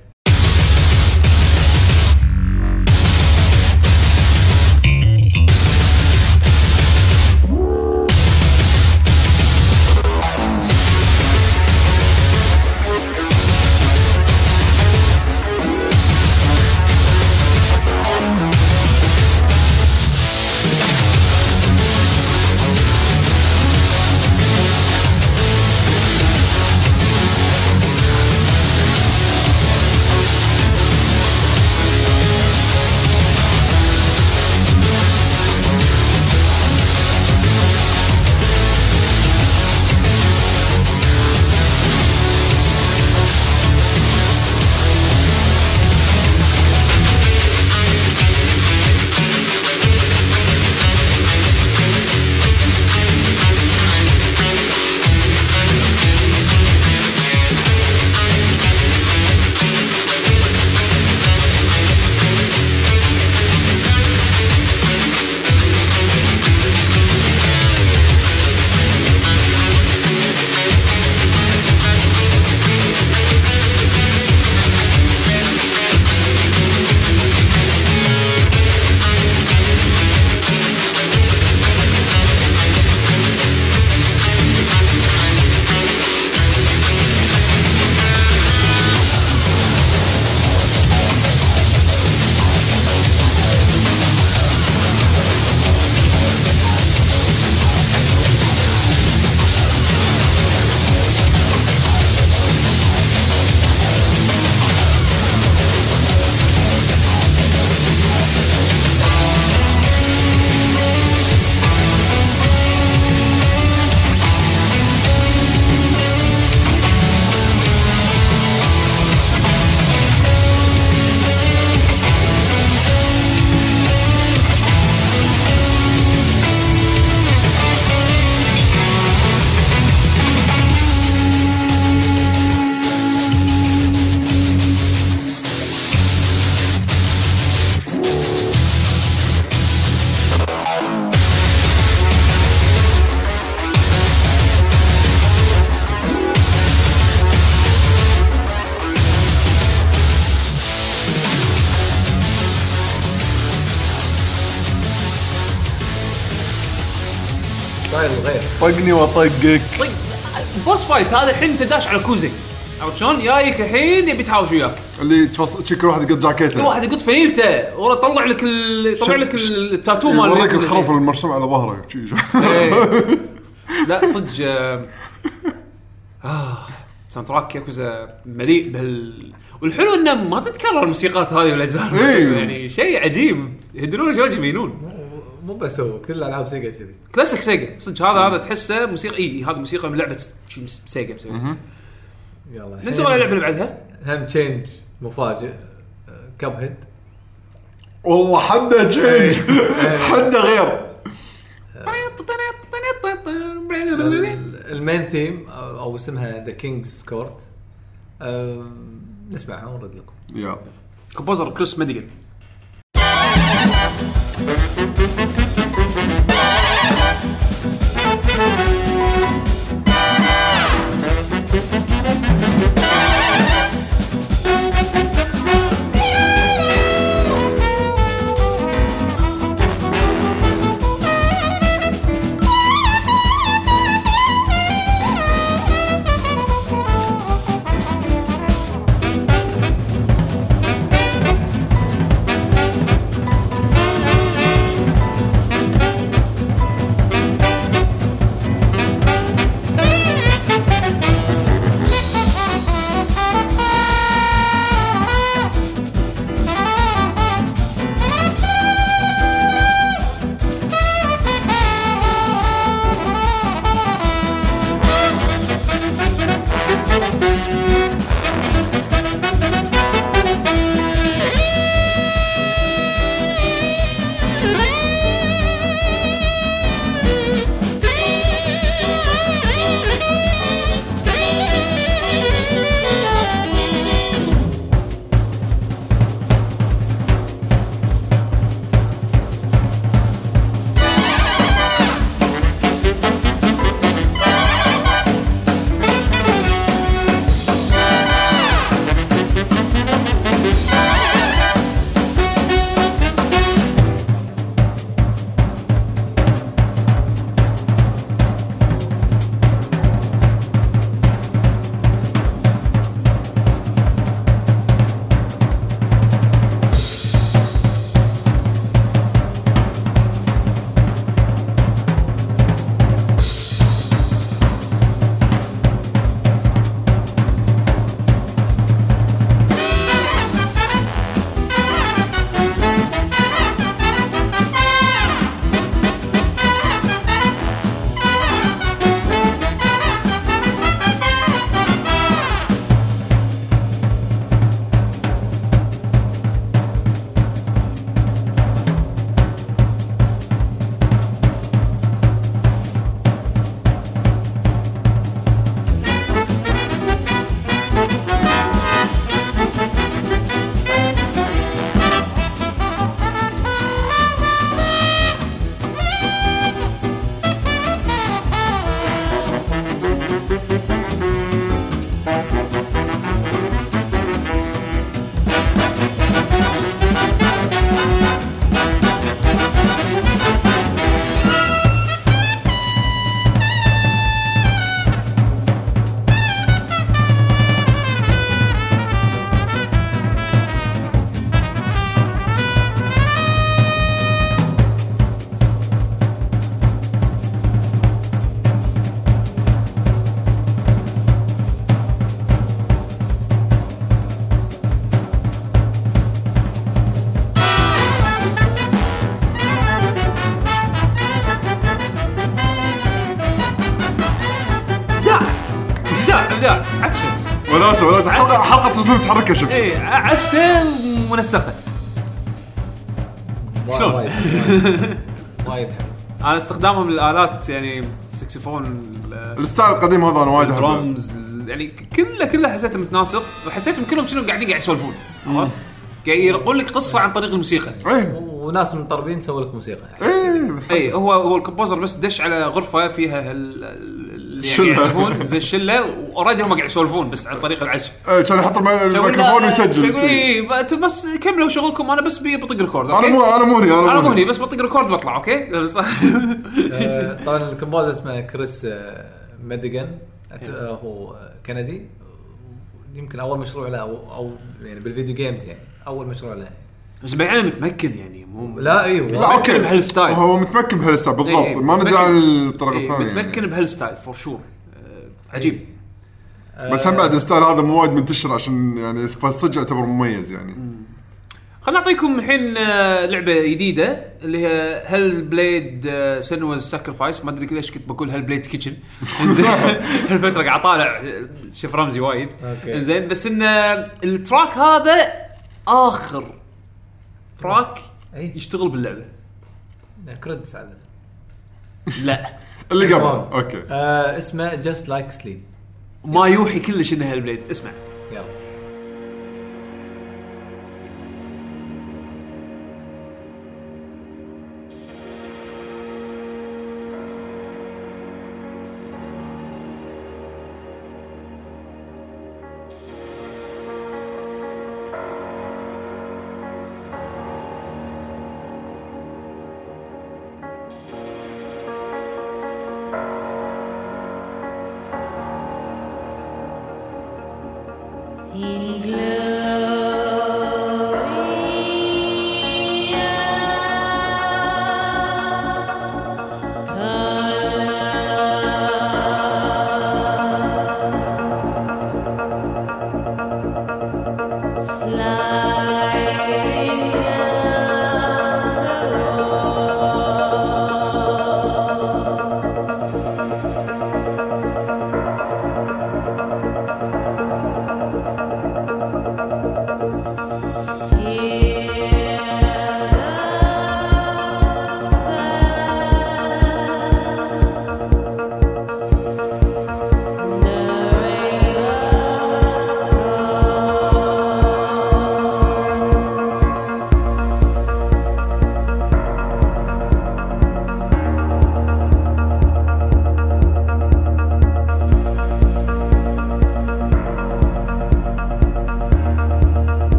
طقني وأطقك طيب boss fight هذا الحين أنت داش على كوزي عرفت شلون؟ جايك الحين يبي يتهاوش وياك اللي تفصل شي كل واحد يقط كل جاكيته واحد يقط فنيلته ورا طلع لك ال... يطلع لك التاتو مال يوريك. الخروف المرسوم على ظهره. إيه. لا صدق آه، soundtrack Yakuza مليء بهال والحلو إنه ما تتكرر الموسيقات هذه بالاجزاء إيه. يعني شيء عجيب يهدلون شوي يمينون مو بس هو كل ألعاب Sega كذي. classic Sega. صدق هذا هذا تحسه موسيقى إي هذه موسيقى من لعبه Sega مسوي. يلا ننتقل على اللعبه اللي بعدها؟ هم change مفاجئ. Cuphead. والله حدة إيه. change حدة غير. ال main theme أو اسمها The King's Court نسمعها ونرد لكم. يلا. كومبوزر كريس ميديجن وناسة وناسة. حلقه حلقة تصميم تحركها شوف إيه ع- عفسه ومنسقه شلون؟ وايد. وايد- وايد حلو. أنا استخدامهم للالات يعني السكسفون ال- ال style القديم هذا أنا وايد أحبه. الدرامز ال- يعني كله كله حسيته متناسق وحسيتهم كلهم شنو قاعدين قاعد يسولفون. عرفت؟ قاعد ينقلون لك قصة عن طريق الموسيقى. إيه. وناس منطربين سووا لك موسيقى. إيه. اي هو هو ال composer بس دش على غرفة فيها هال- اللي شلة. يعزفون زين الشله و already هم قاعد يسولفون بس عن طريق العزف. إيه، كان يحط الم- الميكروفون ويسجل. اي أنتم بس كملوا شغلكم أنا بس بي- بطق record أنا؟ مو أنا مو هني أنا مو هني. بس بطق record بطلع okay؟ بس طبعا ال composer اسمه Kris آه، Maddigan أت- آه، هو كندي. يمكن أول مشروع له أو أو يعني بال video games يعني أول مشروع له. بس بعدين متمكن يعني مو لا أيوه لا okay متمكن بهال style. هو متمكن بهال style بالضبط. إيه، ما ندري عن الطريقة إيه، الثانية متمكن. بهال style for sure عجيب. بس هم بعد ال style هذا مو وايد منتشر عشان يعني فالصدق يعتبر مميز يعني. خلينا نعطيكم الحين آه، لعبة جديدة اللي هي Hellblade Senua's Sacrifice ما أدري ليش كنت بقول Hellblade Kitchen إنزين. الفترة قاعد طالع chef Ramsay وايد. okay. إنزين بس إن آه، ال track هذا آخر track أي. يشتغل باللعبة. credits على لا. اللي قبل. تمام. okay. آه اسمه Just Like Sleep ما يوحي كلش إنه Hellblade اسمع. يلا.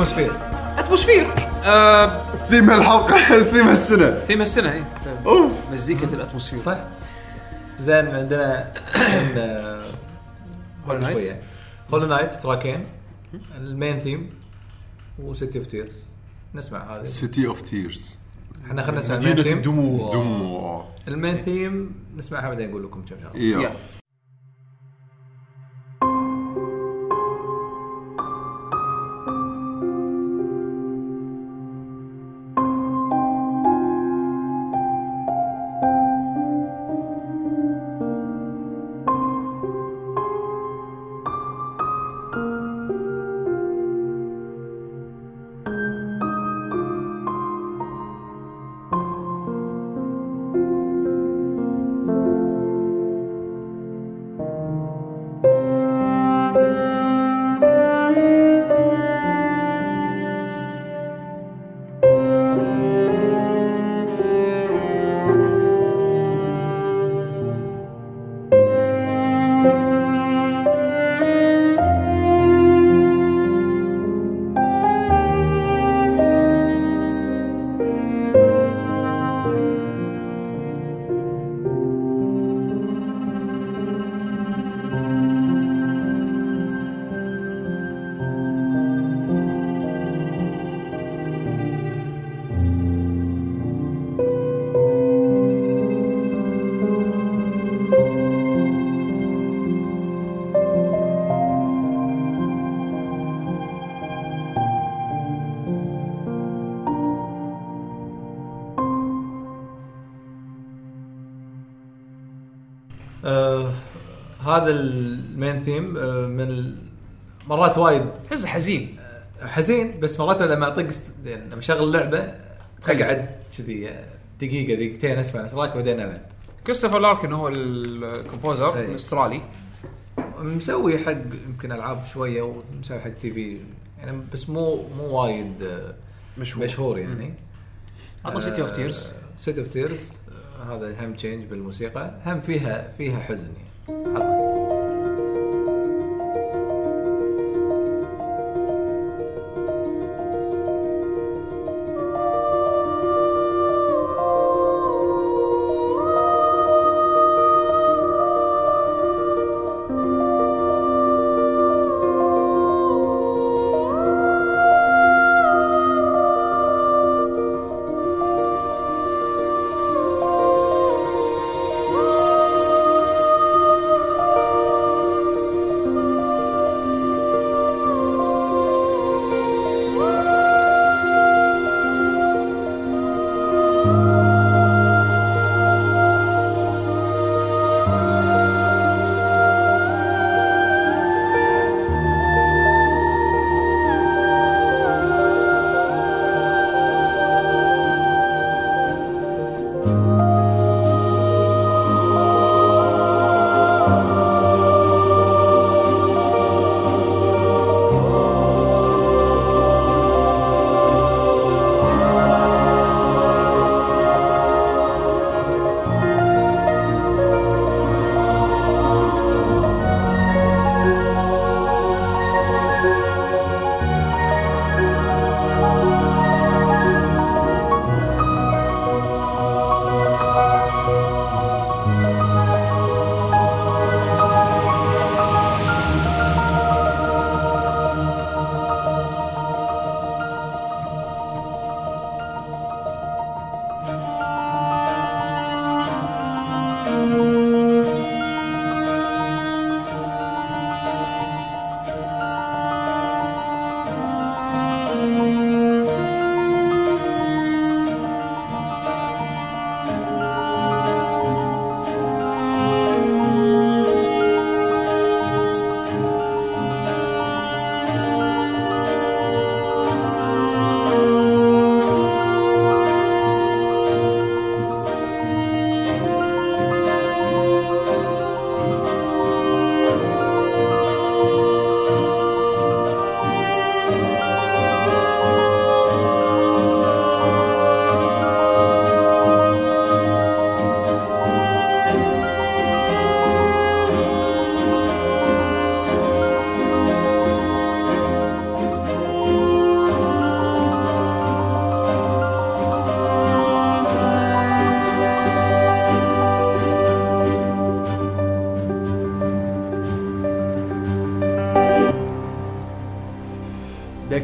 atmosphere. atmosphere. آه ثيم الحلقة ثيم السنة. ثيم السنة اي أوف. مزيكة ال atmosphere. صح زين عندنا Knight. شوية. Hollow Knight تراكين. ال main theme و City of Tears نسمع هذه. City of Tears إحنا خلينا نسمع ال main theme. الدموع دموع. ال main theme نسمعها بعدين نقول لكم كم شغلة. هذا ال main theme آه من مرات وايد تحسه حزين. حزين بس مرات لما أطق. يعني لما أشغل لعبة اقعد كذي آه، دقيقة دقيقتين أسمع ال track بعدين العب كريستوفر لاركن هو ال composer أي. الأسترالي. مسوي حق يمكن ألعاب شوية ومسوي حق TV يعني بس مو مو وايد آه، مشهور. مشهور يعني. عطنا City of Tears City of Tears هذا هم تشينج بالموسيقى. هم فيها فيها حزن يعني.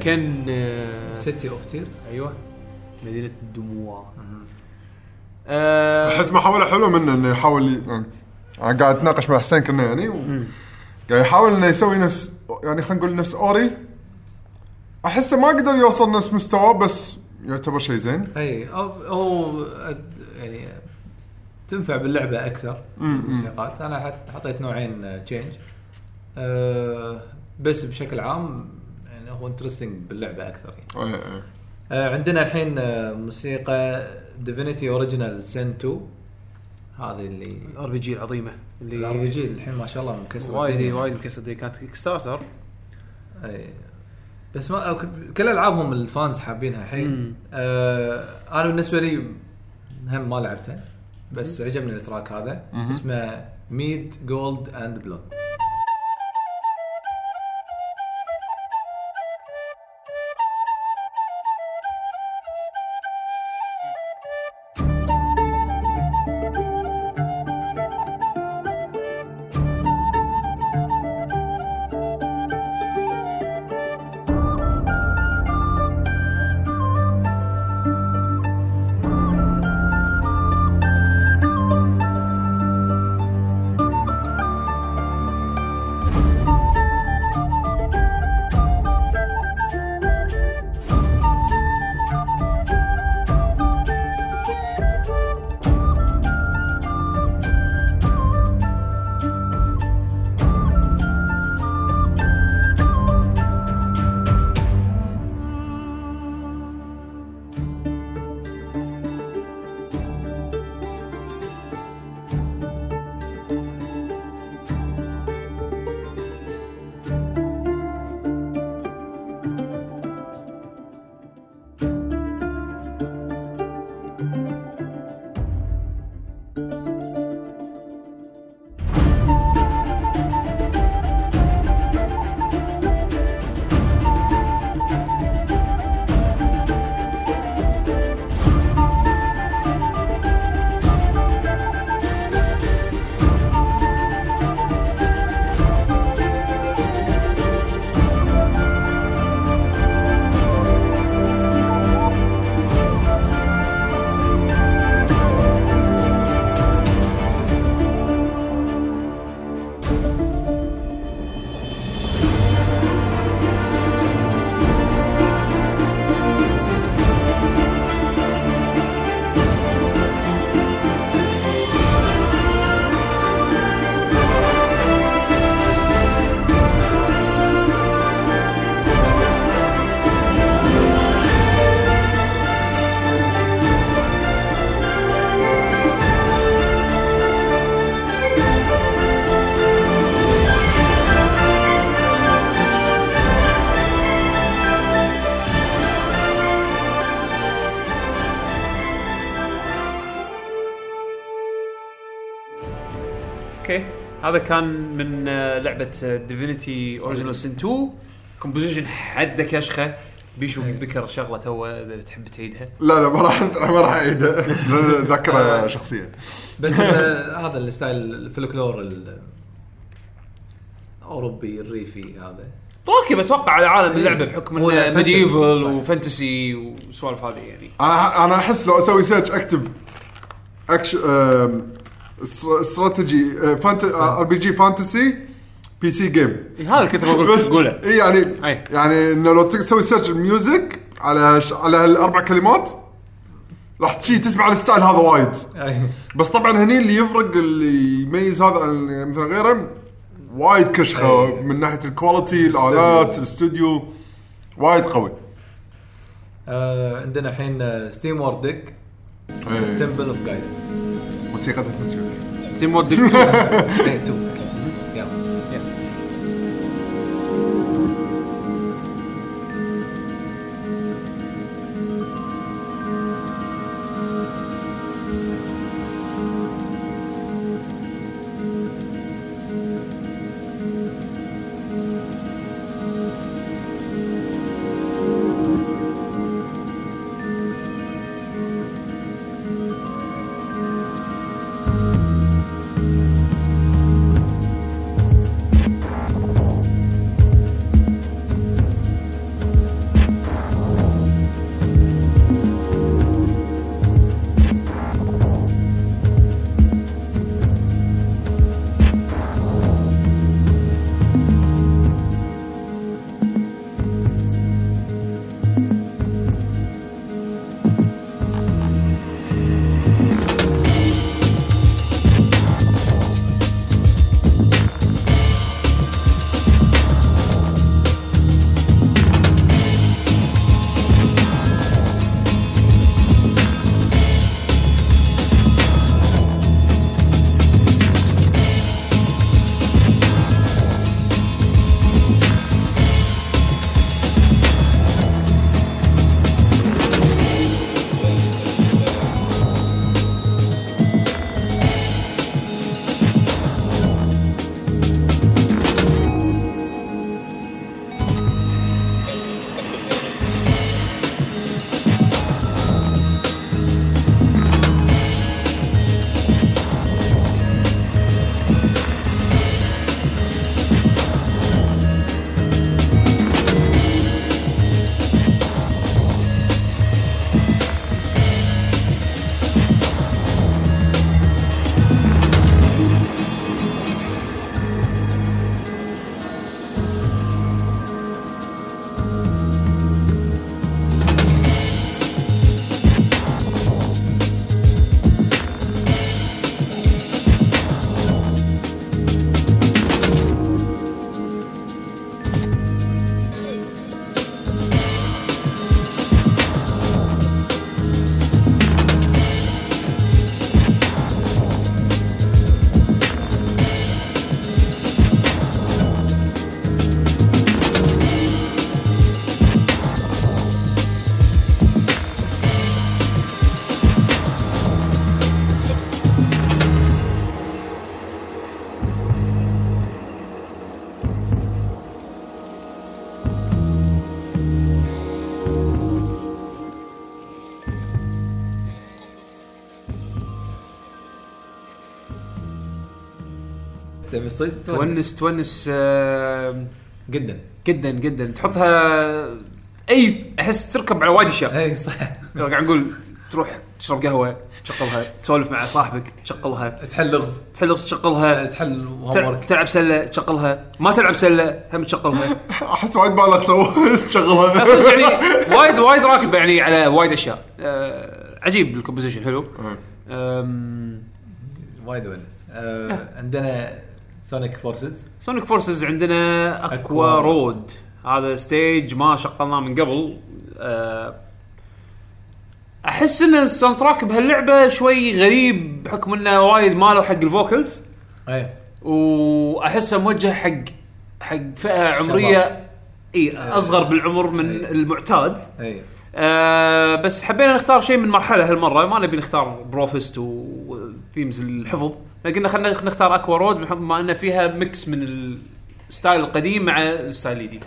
آه، City of Tears أيوه مدينة الدموع. آه، احس محاوله حلوة منه إنه يحاول يعني أنا قاعد اتناقش مع حسين كنا يعني. قاعد يحاول إنه يسوي نفس يعني خلينا نقول نفس Ori. احسه ما قدر يوصل نفس مستواه بس يعتبر شيء زين. أي أو أو أد- يعني تنفع باللعبة أكثر الموسيقات أنا حط حطيت نوعين change أه بس بشكل عام يعني هو انترستنج باللعبة أكثر يعني. إيه، إيه. أه عندنا الحين آه، موسيقى Divinity Original Sin 2 هذه اللي RPG العظيمة اللي ال RPG الحين ما شاء الله مكسر وايد الدنيا. وايد مكسر الدنيا كانت Kickstarter اي بس ما كل ألعابهم ال fans حابينها الحين. آه أنا بالنسبة لي هم ما لعبتها بس عجبني ال track هذا. اسمه ميد جولد اند بلود هذا كان من آه، لعبة Divinity Original Sin 2 composition حده كشخه بيشو ذكر شغلة تو إذا تحب تعيدها. لا لا ما راح ما راح اعيده لأن ذاكره شخصيه بس آه، هذا ال style الفلكلور ال- الاوروبي الريفي هذا. راكب أتوقع على عالم اللعبة بحكم إنه medieval. و fantasy والسوالف هذه يعني. أنا أحس لو أسوي search أكتب actio- آم، str- strategy fant- RPG fantasy PC game هذا كنت بقول بس تقوله اي يعني أي. يعني إنه لو تسوي search ال music على ش... على هالأربع كلمات راح تجي تسمع ال style هذا وايد. بس طبعا هني اللي يفرق اللي يميز هذا عن مثل غيره وايد كشخة. من ناحية ال quality الآلات الاستوديو وايد قوي آه عندنا الحين ستيم وورد ديك. تمبل اوف جايدنس 生活ですよね。できうだ ね。ちょっとね الصدق تونس تونس. آه، جدا جدا جدا. تحطها أي أحس تركب على وايد أشياء. اي صح. قاعد نقول تروح تشرب قهوة تشغلها تسولف مع صاحبك تشغلها تحل لغز. تحل تشغلها تحل تلعب, تلعب سلة تشغلها ما تلعب سلة هم تشغلها أحس وايد بالغ تو تشغلها صدق يعني وايد وايد راكب يعني على وايد أشياء. أه عجيب ال composition حلو. وايد ونس آه. عندنا Sonic Forces Sonic Forces عندنا Aqua Aqua. Road. هذا stage ما شغلناه من قبل. أه أحس إن ال soundtrack بهاللعبة شوي غريب بحكم إنه وايد ماله حق ال vocals أي. وأحسه موجه حق حق فئة عمرية إي أصغر بالعمر من إي. المعتاد. أي. آه بس حبينا نختار شيء من مرحلة هالمرة. ما نبي نختار بروفست و themes الحفظ. لكن خلينا نختار Aqua Road بما ان فيها mix من ال style القديم مع ال style الجديد.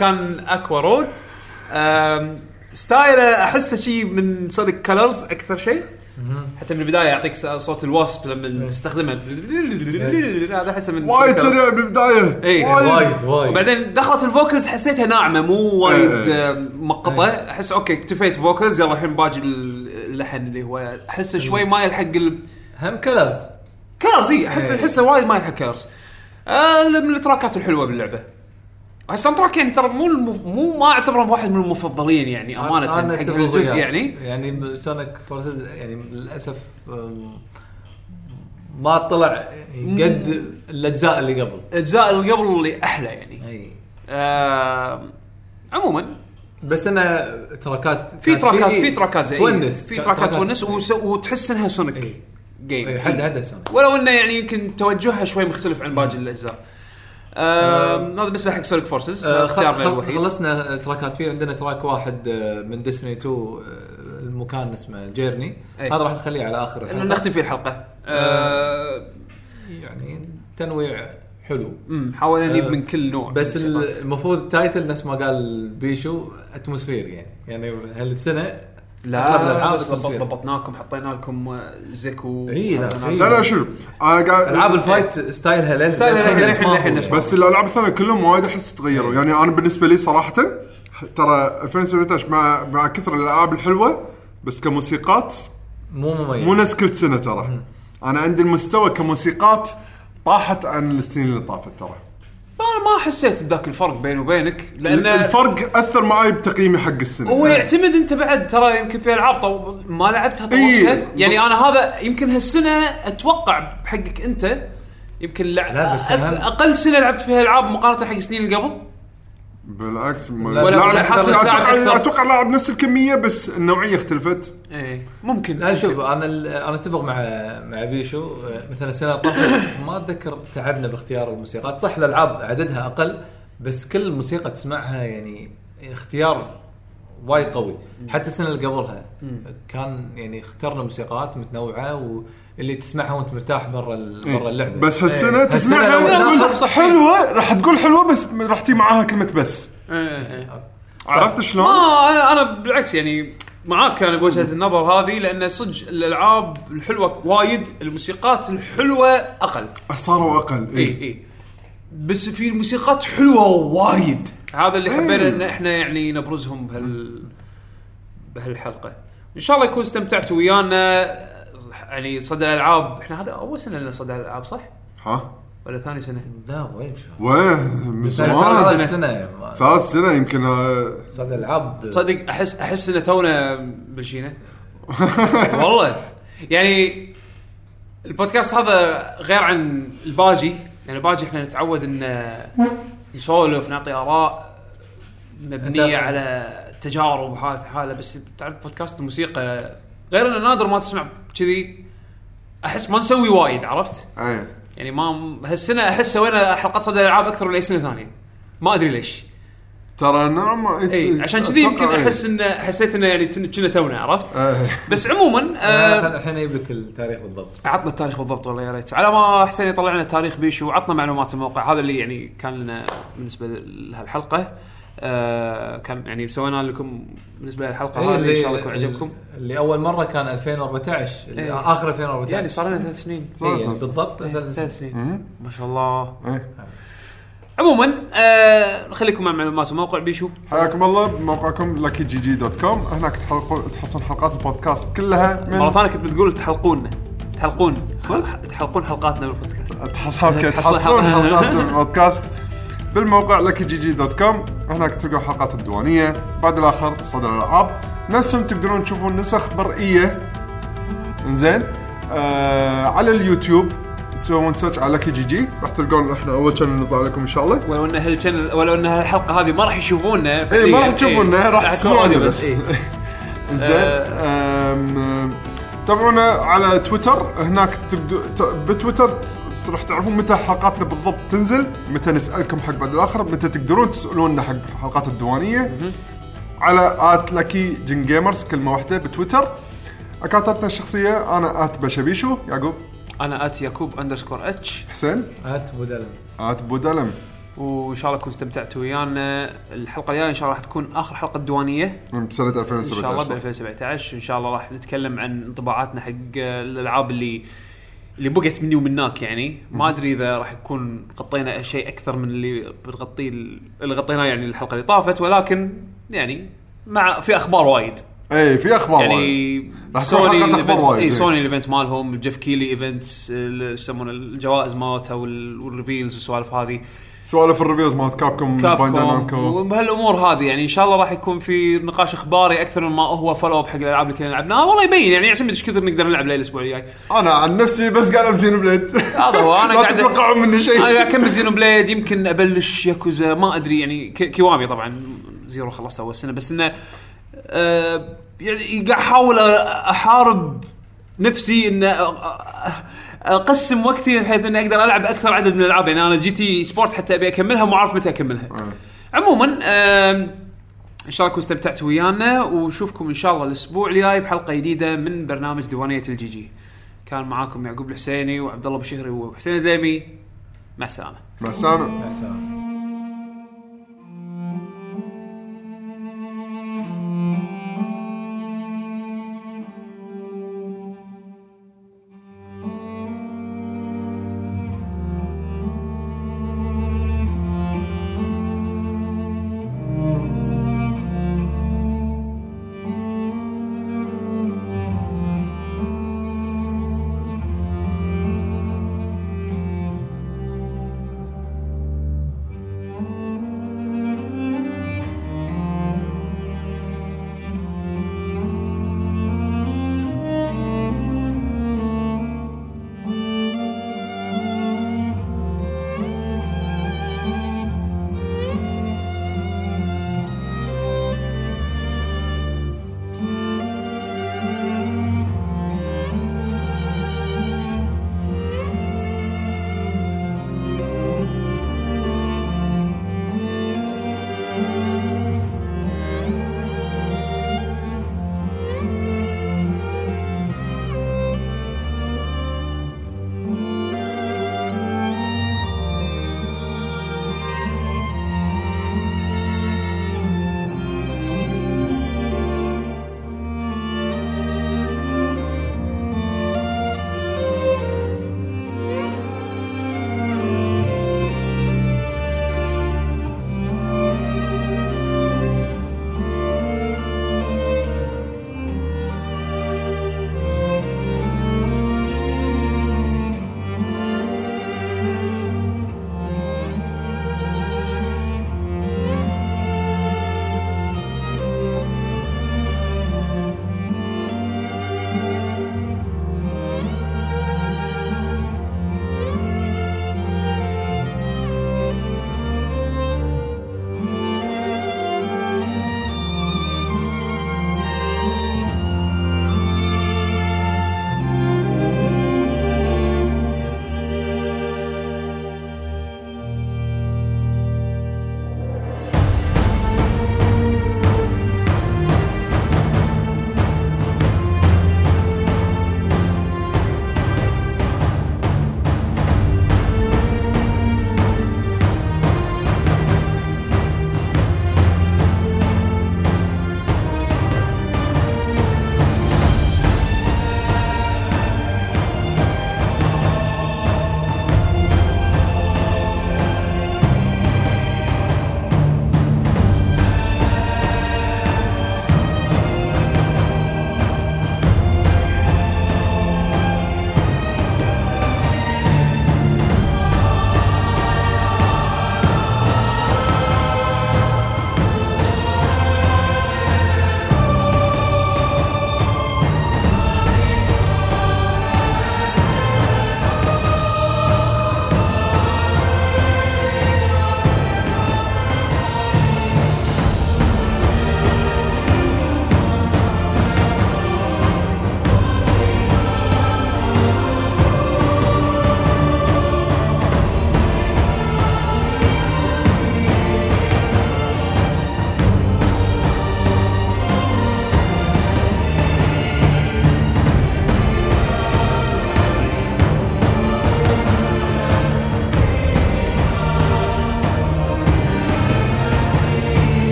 كان Aqua Road. style ه أحسه شيء من Sonic Colors أكثر شيء حتى من البداية يعطيك صوت ال Wisp لما تستخدمه. هذا أحسه من وايد. سريع بالبداية. إي، وايد. وايد وبعدين دخلت ال vocals حسيتها ناعمة مو وايد إيه. آه، مقطة. أحس okay اكتفيت vocals يلا الحين باجي اللحن اللي هو أحسه شوي مايل حق ال- هم Colors Colors اي احس إيه. أحسه وايد مايل حق Colors آه من التراكات الحلوة باللعبة. ال soundtrack يعني ترى مو الم... مو ما أعتبره واحد من المفضلين يعني أمانة أنا حق الجزء. يعني. يعني Sonic Forces يعني للأسف ما طلع يعني قد الأجزاء اللي قبل. الأجزاء اللي قبل اللي أحلى يعني. أي. آه عموما. بس أنا تراكات في تراكات في تراكات زي تونس في تراكات تونس وس- وتحس إنها Sonic إي. game حد حد Sonic ولو إنه يعني يمكن توجهها شوي مختلف عن باقي الأجزاء. هذا بالنسبة حق Sonic Forces اختيارنا الوحيد خلصنا تراكات في عندنا track واحد آه، من Destiny 2 آه، المكان اسمه Journey. هذا راح نخليه على آخر الحلقة. نختم فيه الحلقة. آه، يعني تنويع حلو. أمم، حاولنا نجيب من كل نوع بس. المفروض ال title نفس ما قال بيشو atmosphere يعني. يعني هالسنة لا ضبط- atmosphere. ضبطناكم حطينا لكم آه، زيكو إي، لا، لا لا شنو قاعد ألعاب ال fight style ها ليش style ها بس الألعاب الثانية كلهم وايد أحس تغيروا. يعني أنا بالنسبة لي صراحة ترى 2017 مع مع كثر الألعاب الحلوة بس كموسيقات مو مميز. مو نفس كل سنة ترى. أنا عندي المستوى كموسيقات طاحت عن السنين اللي طافت ترى. أنا ما حسيت بذاك الفرق بيني وبينك لأن الفرق أثر معي بتقييمي حق السنة. هو يعتمد أنت بعد ترى يمكن في ألعاب طو... ما لعبتها طولتها إيه. يعني أنا هذا يمكن هالسنة أتوقع بحقك أنت يمكن لع... لا، بس أهم- أقل سنة لعبت فيها ألعاب مقارنة حق السنين اللي قبل. بالعكس م- لا، ولا- لاعب- ولا حاصل أتوقع ساعة أكثر. أتوقع لاعب نفس الكمية بس النوعية اختلفت. إيه. ممكن. لا شوف أنا ال- أنا أتفق مع مع بيشو. مثلا السنة ما أتذكر تعبنا باختيار الموسيقات صح الألعاب عددها أقل بس كل موسيقى تسمعها يعني اختيار وايد قوي. حتى السنة اللي قبلها كان يعني اخترنا موسيقات متنوعة واللي تسمعها وانت مرتاح برا ال- برا اللعبة. بس هالسنة إيه. تسمعها هالسنة صح، صح. حلوة؟ راح تقول حلوة بس راح تجي معاها كلمة بس. إيه، إيه. عرفت شلون؟ ما أنا أنا بالعكس يعني معاك أنا بوجهة النظر هذه لأن صدق الألعاب الحلوة وايد الموسيقات الحلوة أقل. صاروا أقل اي اي اي بس في موسيقات حلوة وايد. هذا اللي حبينا إيه. إن إحنا يعني نبرزهم بهال بهالحلقة. إن شاء الله يكون استمتعتوا ويانا. يعني صدى الألعاب إحنا هذا أول سنة لنا صدى الألعاب صح؟ ها؟ ولا ثاني سنة؟ لا وين؟ وين؟ من زمان. ثالث سنة. ثالث سنة يمكن آه، صدى العاب تصدق أحس أحس إن تونا بالشينه والله. يعني البودكاست هذا غير عن الباجي. يعني الباجي إحنا نتعود إن نسولف نعطي آراء مبنية على تجارب وحالة حالة. بس تعرف بودكاست الموسيقى غير إنه نادر ما تسمع كذي أحس ما نسوي وايد عرفت؟ اي يعني ما هالسنة أحس سوينا حلقات صدى الألعاب أكثر من أي سنة ثانية ما أدري ليش ترى نعم إي إيه، عشان كذي يمكن إيه. أحس انه حسيت انه يعني كنا تونا عرفت؟ إيه. بس عموما آه، آه الحين أجيب لك التاريخ بالضبط عطنا التاريخ بالضبط والله يا ريت على ما حسين يطلع لنا تاريخ بيشو وعطنا معلومات الموقع هذا اللي يعني كان لنا بالنسبة لهالحلقة آه كان يعني سوينا لكم بالنسبة للحلقة إيه، هذه إن شاء الله يكون عجبكم. اللي أول مرة كان 2014 اللي إيه. آخر 2014 يعني صار لنا ثلاث سنين. إيه، يعني بالضبط ثلاث ثلاث سنين. سنين. ما شاء الله. إيه. عموما آه نخليكم مع معلومات الموقع بيشو. حياكم الله بموقعكم لكي جي جي dot com هناك تحلقون تحصلون حلقات البودكاست كلها مرة من ثانية كنت بتقول تحلقونا تحلقون. صدق؟ تحلقون حلقاتنا بالبودكاست. تحصل okay تحصل تحصلون حلقة. حلقات البودكاست بالموقع جي dot com هناك تلقوا حلقات الديوانية. بعد الآخر صدى الألعاب. نفسهم تقدرون تشوفون نسخ مرئيه إنزين. آه على اليوتيوب. تسوون search على لكي جي جي راح تلقون إحنا أول channel نطلع لكم إن شاء الله. ولو إن هال channel ولو إن هالحلقة هذه ما راح يشوفونا اي ما راح إيه، راح تكون تسمعونه audio بس. إيه. زين أم، تابعونا على تويتر. هناك تبدو بتويتر راح تعرفون متى حلقاتنا بالضبط تنزل متى نسألكم حق بعد الآخر متى تقدرون تسالونا حق حلقات الديوانية. على at لكي جن جيمرز كلمة واحدة بتويتر. account اتنا الشخصية أنا at بشبيشو. يعقوب. أنا at يعقوب underscore H حسين. at بودلم. at بودلم. وإن شاء الله تكونوا استمتعتوا ويانا. الحلقة الجاية إن شاء الله راح تكون آخر حلقة ديوانيه من سنة إن شاء الله ب 2017 2017 إن شاء الله راح نتكلم عن انطباعاتنا حق الألعاب اللي اللي بقت مني ومناك يعني ما أدري إذا راح يكون غطينا شيء أكثر من اللي بنغطيه اللي غطيناه يعني الحلقة اللي طافت ولكن يعني مع في أخبار وايد اي في أخبار. يعني راح أخبار ال event- وايد، اي. سوني ال event مالهم Geoff Keighley events يسمونه الجوائز مالته وال- وال reveals والسوالف هذه سوالف ال reviews مالت كابكوم بانداي كابكوم نامكو وبهالأمور هذه يعني إن شاء الله راح يكون في نقاش إخباري أكثر من ما هو follow up حق الألعاب اللي كنا لعبناها. والله يبين يعني عشان إيش كثر نقدر نلعب الأسبوع الجاي. أنا عن نفسي بس قاعد ب Xenoblade هذا هو. أنا لا قاعد تتوقعون مني شيء. أنا قاعد أكمل Xenoblade يمكن أبلش ياكوزا ما أدري يعني Kiwami طبعا. Zero خلصت أول سنة. بس إنه آه يعني قاعد أحاول أحارب نفسي ان أ- أ- اقسم وقتي بحيث اني أقدر العب أكثر عدد من الألعاب. يعني أنا GT Sport حتى أبي أكملها مو عارف متى أكملها. عموما آم، إن شاء الله تكونوا استمتعتوا ويانا ونشوفكم إن شاء الله الأسبوع الجاي بحلقة جديدة من برنامج ديوانية الجي جي كان معاكم يعقوب الحسيني وعبد الله بشهري وحسين الديمي مع السلامة. مع السلامة. يا سلام